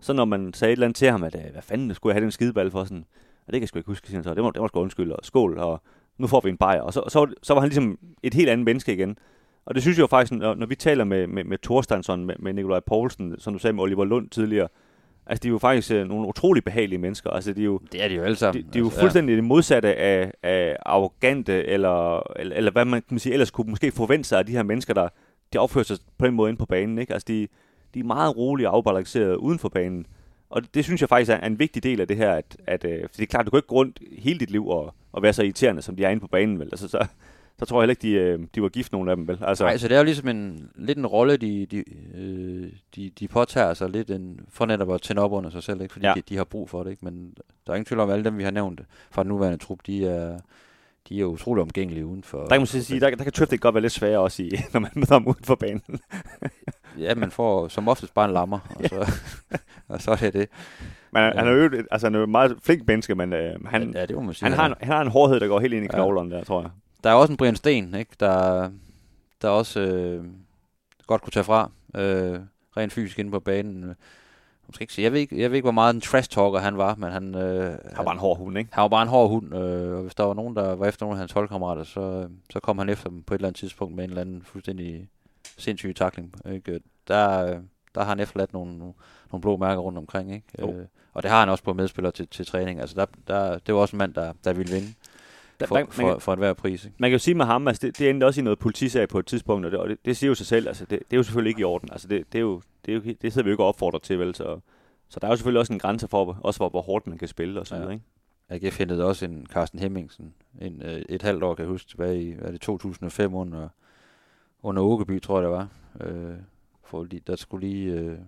så når man sagde et eller andet til ham, at hvad fanden skulle jeg have den skideball for sådan, og det kan jeg sgu ikke huske, så det må, det må sgu undskylde, og skål, og nu får vi en bajer. Og så, så, så var han ligesom et helt andet menneske igen. Og det synes jeg jo faktisk, når, når vi taler med, med, med Thorsteinsson, med, med Nikolaj Poulsen, som du sagde med Oliver Lund tidligere, altså de er jo faktisk øh, nogle utrolig behagelige mennesker. Altså, de er jo, det er de jo alle sammen. De, de er jo altså, fuldstændig ja. det modsatte af, af arrogante, eller, eller, eller hvad man kan sige, ellers kunne måske forvente sig af de her mennesker, der de opfører sig på den måde ind på banen. Ikke? Altså de, de er meget rolige og afbalancerede uden for banen. Og det, det synes jeg faktisk er en vigtig del af det her, at, at øh, for det er klart, du kan ikke gå rundt hele dit liv og, og være så irriterende, som de er inde på banen. Vel? Altså, så, så tror jeg heller ikke, de, øh, de var gift, nogle af dem, vel? Altså, Nej, så det er jo ligesom en, lidt en rolle, de, de, øh, de, de påtager sig lidt en, for netop at tænde op under sig selv, ikke? fordi ja. de, de, har brug for det. Ikke? Men der er ingen tvivl om, at alle dem, vi har nævnt fra den nuværende trup, de er, de er utrolig omgængelige uden for... Der kan man sige, der, der kan Triffic godt være lidt sværere også i, <laughs> når man møder ham uden for banen. <laughs> ja, man får som oftest bare en lammer, og så, <laughs> og så er det det. Men han, ja. han er jo altså, han er jo meget flink menneske, men øh, han, ja, det må man sige, han, har en, han har en hårdhed, der går helt ind i knoglerne ja. der, tror jeg der er også en Brian Sten, ikke? Der, der også øh, godt kunne tage fra, øh, rent fysisk inde på banen. Måske ikke. Jeg ved ikke, jeg ved ikke, hvor meget en trash talker han var, men han... Øh, han var bare en hård hund, ikke? Han var bare en hård hund, øh, og hvis der var nogen, der var efter nogle af hans holdkammerater, så, så kom han efter dem på et eller andet tidspunkt med en eller anden fuldstændig sindssyg takling. Ikke? Der, der har han efterladt nogle, nogle blå mærker rundt omkring, ikke? Øh, og det har han også på medspillere til, til træning. Altså der, der, det var også en mand, der, der ville vinde for, man, for, for hver pris. Ikke? Man kan jo sige med ham, altså det, det endte også i noget politisag på et tidspunkt, og det, og det, det siger jo sig selv, altså det, det er jo selvfølgelig ikke i orden. Altså det, det, er jo, det, er jo, det sidder vi jo ikke opfordret til, vel? Så, så der er jo selvfølgelig også en grænse for, også hvor, hvor hårdt man kan spille og så videre, ja. ikke? AGF hentede også en Carsten Hemmingsen en, øh, et halvt år, kan jeg huske, tilbage i er det 2005 under, under Åkeby, tror jeg det var. Øh, for der skulle lige... Øh,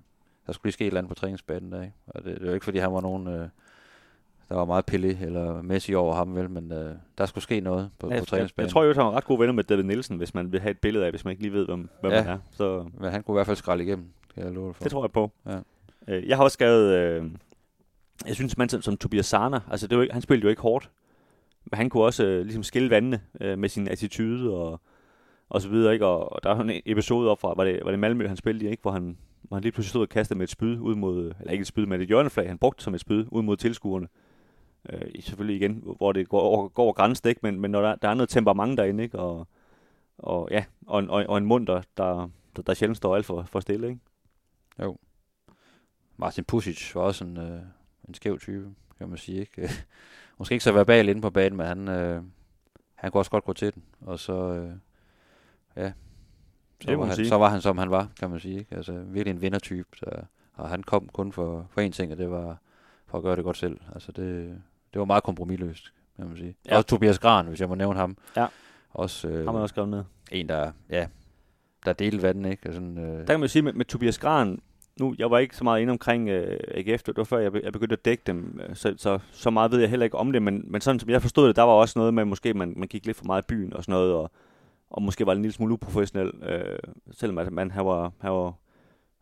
der skulle lige ske et eller andet på træningsbanen der, ikke? Og det, det var ikke, fordi han var nogen... Øh, der var meget pille eller Messi over ham, vel, men øh, der skulle ske noget på, ja, på træningsbanen. Jeg, jeg tror jo, at han var ret gode venner med David Nielsen, hvis man vil have et billede af, hvis man ikke lige ved, hvem, hvem ja, man er. Så... men han kunne i hvert fald skralde igennem, kan jeg love for. Det tror jeg på. Ja. Øh, jeg har også skrevet, øh, jeg synes, man som, som Tobias Sarner, altså det var, ikke- han spillede jo ikke hårdt, men han kunne også øh, ligesom skille vandene øh, med sin attitude og, og så videre, ikke? Og, og der er en episode op fra, var det, var det Malmø, han spillede i, ikke? Hvor han, hvor han lige pludselig stod og kastede med et spyd ud mod, eller ikke et spyd, men et hjørneflag, han brugte som et spyd ud mod tilskuerne. Øh, selvfølgelig igen, hvor det går over, går over grænsen, ikke? Men, men når der, der er noget temperament derinde, ikke? Og, og ja, og en, og, og en mund, der, der, der, der sjældent står alt for, for stille, ikke? Martin Pusic var også en, øh, en skæv type, kan man sige. Ikke? <laughs> Måske ikke så verbal inde på banen, men han, øh, han kunne også godt gå til den. Og så, øh, ja, så Det var, han, sige. så var han, som han var, kan man sige. Ikke? Altså virkelig en vindertype. Så, og han kom kun for, for én ting, og det var for at gøre det godt selv. Altså det, det var meget kompromilløst, kan man sige. Ja. Også Tobias Gran, hvis jeg må nævne ham. Ja. Også, øh, Har man også skrevet ned. en, der, ja, der delte vandet, ikke? Og sådan, øh, Der kan man sige med, med Tobias Gran, nu, jeg var ikke så meget inde omkring øh, AGF, det var før jeg, be, jeg begyndte at dække dem, øh, så, så, så meget ved jeg heller ikke om det, men, men sådan som jeg forstod det, der var også noget med, måske man, man gik lidt for meget i byen og sådan noget, og, og måske var en lille smule uprofessionel, øh, selvom at man han var, han var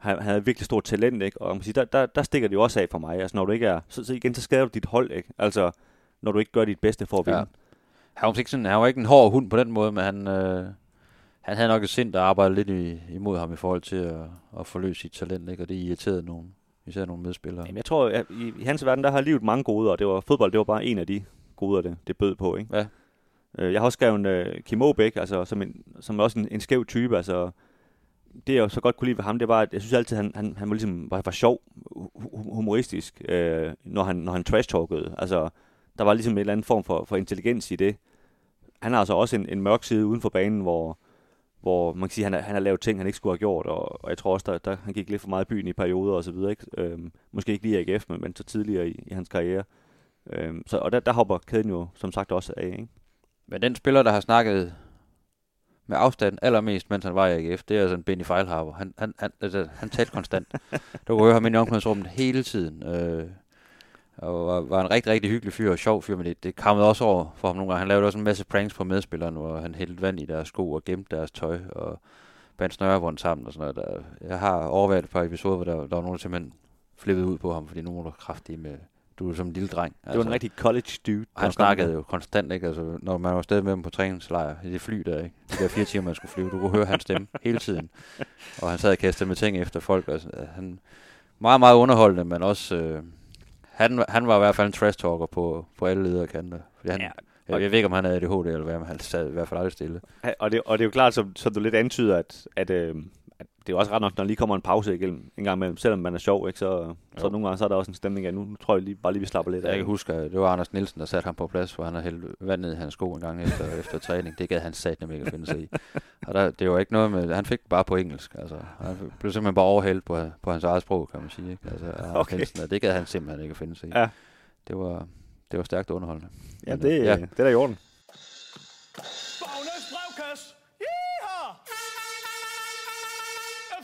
han havde virkelig stort talent, ikke? Og man kan sige, der, der, der stikker det jo også af for mig. Altså, når du ikke er, så, så igen, så skader du dit hold, ikke? Altså, når du ikke gør dit bedste for at vinde. Ja. Han var, ikke sådan, han var ikke en hård hund på den måde, men han, øh, han havde nok et sind, der arbejdede lidt i, imod ham i forhold til at, at forløse sit talent, ikke? og det irriterede nogen, især nogle medspillere. Jamen, jeg tror, at i, i hans verden, der har livet mange goder, og det var, fodbold det var bare en af de goder, det, det bød på, ikke? Ja. Øh, Jeg har også skrevet uh, Kim Aabæk, altså, som, en, som også en, en skæv type, altså, det jeg så godt kunne lide ved ham, det var, at jeg synes altid, han, han, han var ligesom var, var sjov, humoristisk, øh, når han, når han trash-talkede. Altså, der var ligesom en eller anden form for, for intelligens i det. Han har altså også en, en mørk side uden for banen, hvor, hvor man kan sige, at han, han har lavet ting, han ikke skulle have gjort, og, og jeg tror også, der, der, han gik lidt for meget i byen i perioder og så videre. Ikke? Øhm, måske ikke lige i AGF, men, men så tidligere i, i hans karriere. Øhm, så, og der, der hopper kæden jo som sagt også af. Ikke? Men den spiller, der har snakket med afstand allermest, mens han var i AGF, det er altså en Benny Feilhaber. Han, han, han, altså, han talte konstant. <laughs> du kunne høre ham i omklædningsrummet hele tiden. Øh, og var, var en rigtig, rigtig hyggelig fyr og sjov fyr, men det, det kammede også over for ham nogle gange. Han lavede også en masse pranks på medspillerne, hvor han hældte vand i deres sko og gemte deres tøj og bandt snørebånd sammen og sådan noget. Der, jeg har overvejet et par episoder, hvor der, der var nogen, der simpelthen flippede ud på ham, fordi nu var du kraftig med, du er som en lille dreng. Det var en rigtig college dude. og han snakkede jo konstant, ikke? Altså, når man var afsted med ham på træningslejr i det fly der, ikke? De der fire timer, man skulle flyve, du kunne høre hans stemme hele tiden. Og han sad og kastede med ting efter folk. Altså, han meget, meget underholdende, men også... Øh, han, han var i hvert fald en trash talker på, på alle ledere kanter. Fordi han, Ja, jeg, jeg ved ikke, om han havde ADHD eller hvad, men han sad i hvert fald aldrig stille. Og det, og det er jo klart, som, som du lidt antyder, at, at, øh, at det er jo også ret nok, når der lige kommer en pause igennem en gang imellem, selvom man er sjov, ikke, så, så nogle gange så er der også en stemning af, nu, nu tror jeg lige, bare lige, vi slapper lidt Jeg af. kan huske, det var Anders Nielsen, der satte ham på plads, hvor han havde hældt vand ned i hans sko en gang efter, <laughs> efter træning. Det gad han sat ikke at finde sig i. Og der, det var ikke noget med, han fik bare på engelsk. Altså, han blev simpelthen bare overhældt på, på hans eget sprog, kan man sige. Ikke? Altså, Anders <laughs> Okay. Nielsen, det gad han simpelthen ikke at finde sig i. Ja. Det var, det var stærkt underholdende. Ja, Men, det, ja. det er da i orden.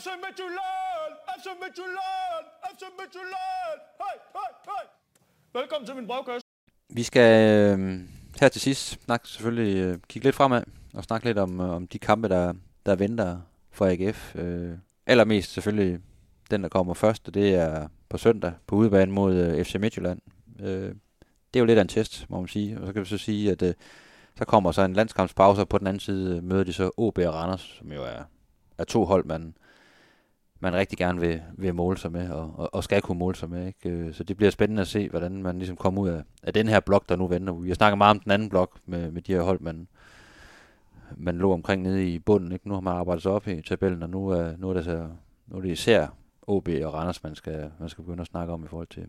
FC Midtjylland! FC Midtjylland! FC Midtjylland! Hej, hej, hej! Velkommen til min brevkasse. Vi skal øh, her til sidst snakke selvfølgelig, øh, kigge lidt fremad og snakke lidt om, øh, om de kampe, der, der venter for AGF. Øh, allermest selvfølgelig den, der kommer først, og det er på søndag på udebane mod øh, FC Midtjylland. Øh, det er jo lidt af en test, må man sige. Og så kan vi så sige, at øh, så kommer så en landskampspause, og på den anden side øh, møder de så OB og Randers, som jo er, er to hold, man, man rigtig gerne vil, vil måle sig med, og, og, og skal kunne måle sig med. Ikke? Øh, så det bliver spændende at se, hvordan man ligesom kommer ud af, af den her blok, der nu venter. Vi har snakket meget om den anden blok med, med de her hold, man, man lå omkring nede i bunden. Ikke? Nu har man arbejdet sig op i tabellen, og nu er, nu er, det, så, nu er det især OB og Randers, man skal, man skal begynde at snakke om i forhold til,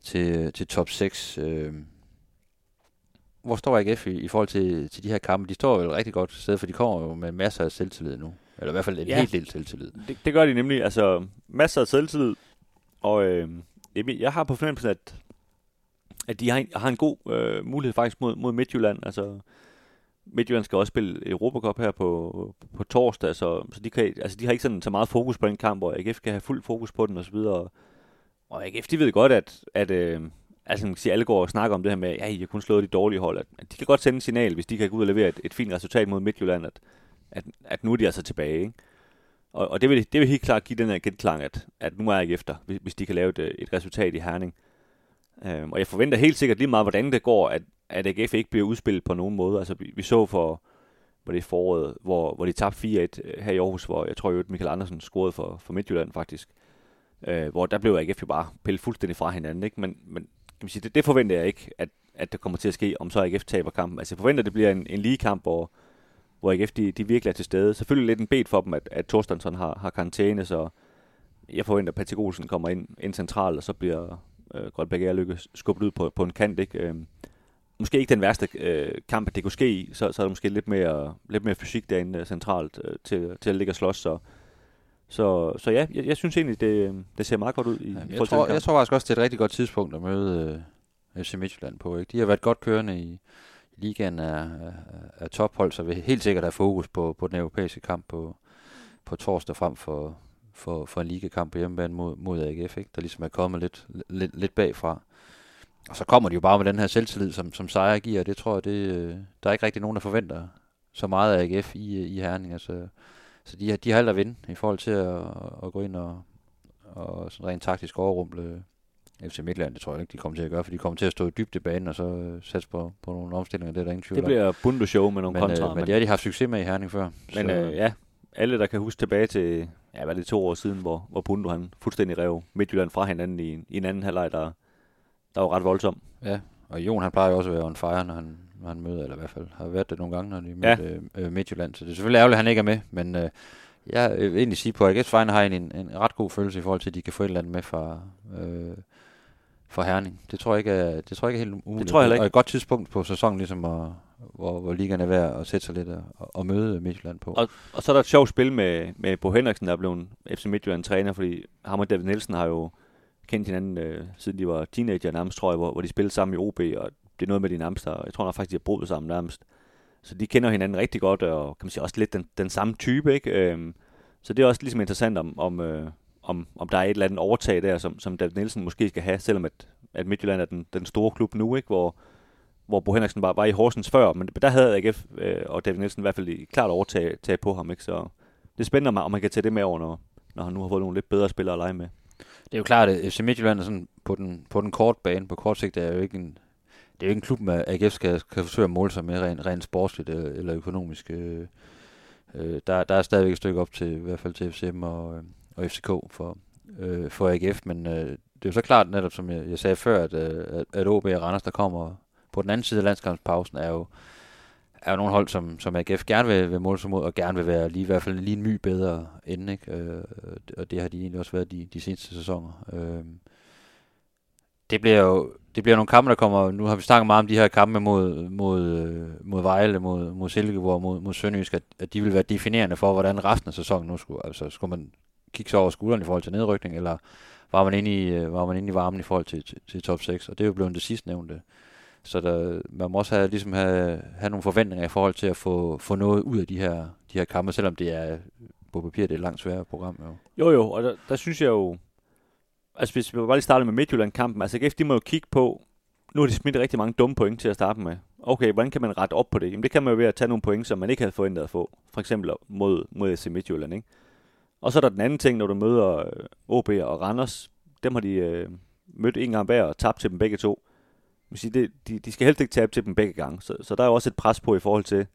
til, til top 6. Øh, hvor står AGF i, i forhold til, til de her kampe? De står jo et rigtig godt sted, for de kommer jo med masser af selvtillid nu. Eller i hvert fald en Ja. ja. hel del selvtillid. Det, det gør de nemlig. Altså, masser af selvtillid. Og øh, jeg har på fornemmelsen, at, at de har en, har en god øh, mulighed faktisk mod, mod Midtjylland. Altså, Midtjylland skal også spille Europacup her på, på torsdag, så, så de, kan, altså, de har ikke sådan så meget fokus på den kamp, og AGF kan have fuld fokus på den osv. Og, og AGF, de ved godt, at, at øh, altså, man kan sige, alle går og snakker om det her med, at ja, I har kun slået de dårlige hold. At, at de kan godt sende en signal, hvis de kan gå ud og levere et, et fint resultat mod Midtjylland, at, at, at nu er de altså tilbage. Ikke? Og, og det, vil, det vil helt klart give den her genklang, at, at nu er jeg efter, hvis, hvis de kan lave et, et resultat i Herning. Øhm, og jeg forventer helt sikkert lige meget, hvordan det går, at, at AGF ikke bliver udspillet på nogen måde. Altså, vi, vi så for, var det foråret, hvor, hvor de tabte 4-1 øh, her i Aarhus, hvor jeg tror at Michael Andersen scorede for, for Midtjylland faktisk. Øh, hvor der blev AGF jo bare pillet fuldstændig fra hinanden. Ikke? Men, men kan man sige, det, det forventer jeg ikke, at, at det kommer til at ske, om så AGF taber kampen. Altså jeg forventer, at det bliver en, en lige kamp, hvor, hvor AGF de, de virkelig er til stede. Selvfølgelig lidt en bed for dem, at, at Torstensson har, har karantæne, så jeg forventer, at Patrick Olsen kommer ind, ind centralt, og så bliver øh, Goldberg Erlykke skubbet ud på, på en kant. Ikke? Øh, måske ikke den værste øh, kamp, at det kunne ske i, så, så er der måske lidt mere, lidt mere fysik derinde øh, centralt øh, til, til at ligge og slås, så, så, så ja, jeg, jeg synes egentlig, det, det ser meget godt ud. I, ja, jeg, tror, jeg tror faktisk også, det er et rigtig godt tidspunkt at møde øh, FC Midtjylland på. Ikke? De har været godt kørende i ligaen er, er, tophold, så vi helt sikkert have fokus på, på den europæiske kamp på, på torsdag frem for, for, for en ligakamp på hjemmebane mod, mod AGF, ikke? der ligesom er kommet lidt, lidt, lidt bagfra. Og så kommer de jo bare med den her selvtillid, som, som sejr giver, det tror jeg, det, øh, der er ikke rigtig nogen, der forventer så meget af AGF i, øh, i Herning. Altså, så de, de har alt at vinde i forhold til at, at gå ind og, og sådan rent taktisk overrumple FC Midtland. Det tror jeg ikke, de kommer til at gøre, for de kommer til at stå dybt i banen og så uh, satse på, på nogle omstillinger. Det er der ingen tvivl Det bliver Bundu-show med nogle men, kontra. Øh, men, det har de haft succes med i Herning før. Men så, øh, ja, alle der kan huske tilbage til, ja, hvad det to år siden, hvor, hvor Bundu han fuldstændig rev Midtjylland fra hinanden i, i en anden halvleg, der, der var ret voldsom. Ja, og Jon han plejer jo også at være on fire, når han, når han møder, eller i hvert fald har været det nogle gange, når de mødte ja. øh, Midtjylland. Så det er selvfølgelig ærgerligt, at han ikke er med, men øh, jeg vil egentlig sige, på AGF's vegne har en, en, en ret god følelse i forhold til, at de kan få et eller andet med fra, øh, fra Herning. Det tror jeg ikke er, det tror jeg ikke er helt umuligt. Det tror jeg ikke. Og et godt tidspunkt på sæsonen, ligesom at, hvor, hvor ligaen er værd at sætte sig lidt og, og møde Midtjylland på. Og, og så er der et sjovt spil med, med Bo Henriksen, der er blevet FC Midtjylland træner, fordi ham og David Nielsen har jo kendt hinanden, øh, siden de var teenager nærmest, tror jeg, hvor, hvor de spillede sammen i OB, og det er noget med de nærmest, og jeg tror nok faktisk, de har boet sammen nærmest. Så de kender hinanden rigtig godt, og kan man sige også lidt den, den samme type, ikke? Øhm, så det er også ligesom interessant, om, om, øh, om, om der er et eller andet overtag der, som, som David Nielsen måske skal have, selvom at, at Midtjylland er den, den store klub nu, ikke? Hvor, hvor Bo Henriksen var, var i Horsens før, men der havde AGF øh, og David Nielsen i hvert fald klart overtag tag på ham, ikke? Så det er spændende, om man kan tage det med over, når, når han nu har fået nogle lidt bedre spillere at lege med. Det er jo klart, at FC Midtjylland er sådan på den, på den korte bane, på kort sigt, er jo ikke en, det er jo ikke en klub, med AGF skal, kan forsøge at måle sig med rent, rent sportsligt eller, eller økonomisk. Øh, øh, der, der er stadigvæk et stykke op til, i hvert fald til FCM og, øh, og FCK for, øh, for AGF, men øh, det er jo så klart netop, som jeg, jeg sagde før, at, øh, at, at OB og Randers, der kommer på den anden side af landskampspausen, er jo, er jo nogle hold, som, som AGF gerne vil, vil måle sig mod, og gerne vil være lige, i hvert fald lige en my bedre end, ikke? Øh, og det har de egentlig også været de, de seneste sæsoner. Øh, det bliver jo det bliver nogle kampe, der kommer... Nu har vi snakket meget om de her kampe mod, mod, øh, mod Vejle, mod, mod Silkeborg, mod, mod Sønderjysk, at, at de vil være definerende for, hvordan resten af sæsonen nu skulle... Altså, skulle man kigge sig over skulderen i forhold til nedrykning, eller var man inde i, øh, var man inde i varmen i forhold til, til, til top 6? Og det er jo blevet det sidste nævnte. Så der, man må også have, ligesom have, have nogle forventninger i forhold til at få, få noget ud af de her, de her kampe, selvom det er på papir det er et langt sværere program. Jo, jo, jo og der, der synes jeg jo, altså hvis vi bare lige starter med Midtjylland-kampen, altså GF, de må jo kigge på, nu har de smidt rigtig mange dumme point til at starte med. Okay, hvordan kan man rette op på det? Jamen det kan man jo ved at tage nogle point, som man ikke havde forventet at få. For eksempel mod, mod FC Midtjylland, ikke? Og så er der den anden ting, når du møder øh, OB og Randers. Dem har de øh, mødt en gang hver og tabt til dem begge to. Sige, det, de, de skal helst ikke tabe til dem begge gange. Så, så der er jo også et pres på i forhold til,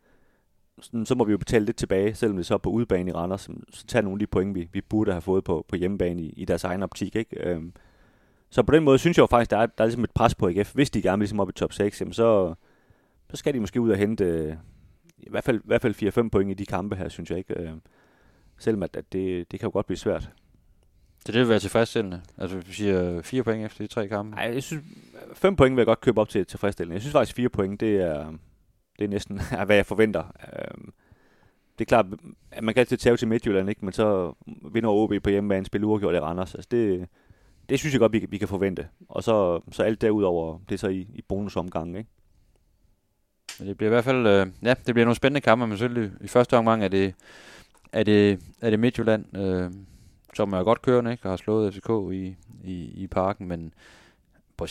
sådan, så må vi jo betale lidt tilbage, selvom det så er på udebane i Randers. Så tager nogle af de point, vi, vi burde have fået på, på hjemmebane i, i deres egen optik. Ikke? Øhm, så på den måde synes jeg jo faktisk, der er, der er ligesom et pres på AGF. Hvis de gerne vil ligesom op i top 6, jamen så, så skal de måske ud og hente øh, i hvert fald, i hvert fald 4-5 point i de kampe her, synes jeg ikke. Øh, selvom at, at det, det kan jo godt blive svært. Så det vil være tilfredsstillende? Altså vi siger fire point efter de tre kampe? Nej, jeg synes, fem point vil jeg godt købe op til tilfredsstillende. Jeg synes faktisk, fire point, det er, det er næsten <laughs> hvad jeg forventer. Øhm, det er klart, at man kan altid tage til Midtjylland, ikke? men så vinder OB på hjemmebane, spiller uafgjort i Randers. Altså det, det synes jeg godt, vi, vi kan forvente. Og så, så alt derudover, det er så i, i bonusomgangen. Ikke? Det bliver i hvert fald, øh, ja, det bliver nogle spændende kampe, men selvfølgelig i første omgang er det, er det, er det Midtjylland, øh, som er godt kørende, ikke? og har slået FCK i, i, i parken, men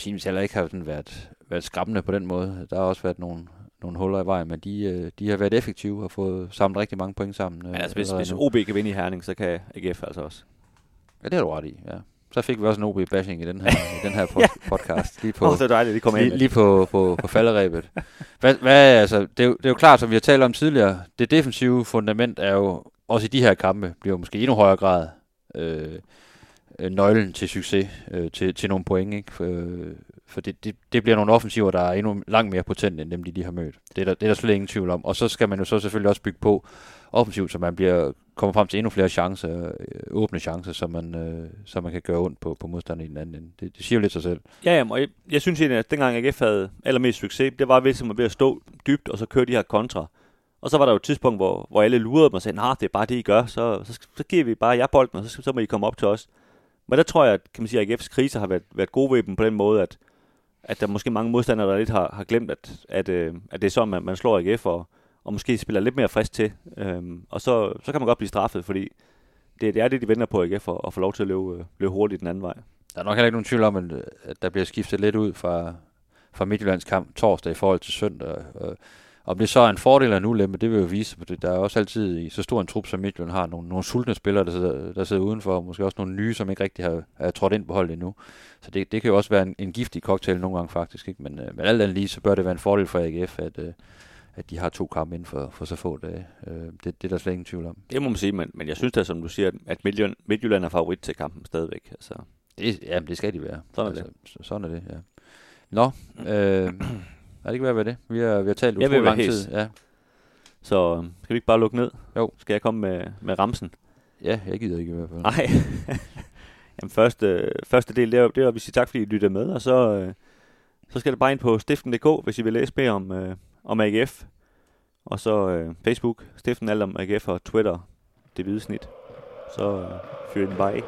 vis heller ikke har sådan været, været skræmmende på den måde. Der har også været nogle, nogle huller i vejen, men de, øh, de har været effektive og fået samlet rigtig mange point sammen. Ja, altså hvis, hvis OB kan vinde i Herning, så kan AGF altså også. Ja, det har du ret i, ja. så fik vi også en OB-bashing i den her, i den her <laughs> pod- podcast. Lige på, det er dejligt, det ind. lige, lige på, på, på falderæbet. Hvad, hvad, altså, det, er jo, det er jo klart, som vi har talt om tidligere, det defensive fundament er jo, også i de her kampe, bliver måske endnu højere grad øh, øh, nøglen til succes, øh, til, til nogle point. Ikke? For, øh, for det, det, det bliver nogle offensiver, der er endnu langt mere potente, end dem, de, lige har mødt. Det er, der, det er der slet ingen tvivl om. Og så skal man jo så selvfølgelig også bygge på offensivt, så man bliver, kommer frem til endnu flere chancer, øh, åbne chancer, så man, øh, så man kan gøre ondt på, på modstanderen i den anden ende. Det, det siger jo lidt sig selv. Ja, jamen, og jeg, jeg synes egentlig, at dengang AGF havde allermest succes, det var ved, at ved at stå dybt, og så køre de her kontra. Og så var der jo et tidspunkt, hvor, hvor alle lurede mig og sagde, nej, det er bare det, I gør, så, så, så giver vi bare jer bolden, og så, så må I komme op til os. Men der tror jeg, at, kan man sige, at AGF's kriser har været, været gode ved dem på den måde, at, at der måske mange modstandere, der lidt har, har glemt, at, at, øh, at det er sådan, man, man slår AGF, og, og måske spiller lidt mere frisk til. Øhm, og så, så kan man godt blive straffet, fordi det, det er det, de venter på AGF, at, at få lov til at løbe, øh, løbe hurtigt den anden vej. Der er nok heller ikke nogen tvivl om, at, at der bliver skiftet lidt ud fra, fra Midtjyllands kamp torsdag i forhold til søndag. Og, om det så er en fordel eller en ulempe, det vil jo vise, for der er også altid i så stor en trup, som Midtjylland har, nogle, nogle sultne spillere, der sidder, der sidder udenfor, og måske også nogle nye, som ikke rigtig har, har trådt ind på holdet endnu. Så det, det kan jo også være en, en giftig cocktail nogle gange faktisk. Ikke? Men, øh, men alt andet lige, så bør det være en fordel for AGF, at, øh, at de har to kampe inden for, for så få dage. Øh, det, det er der slet ingen tvivl om. Det må man sige, men, men jeg synes da, som du siger, at Midtjylland, Midtjylland er favorit til kampen stadigvæk. Altså, Det, jamen, det skal de være. Sådan er altså, det. Sådan er det, ja. Nå, øh, er det ikke hvad ved det? Vi har, vi har talt utrolig være lang tid. Ja. så øh, skal vi ikke bare lukke ned? Jo. Skal jeg komme med, med ramsen? ja, jeg gider ikke i hvert fald. Nej. <laughs> Jamen, første, første del, det er, det er at vi siger tak, fordi I lytter med, og så, øh, så skal det bare ind på stiften.dk, hvis I vil læse mere om, øh, om AGF. Og så øh, Facebook, stiften alt om AGF og Twitter, det hvide snit. Så øh, fyr den bare af.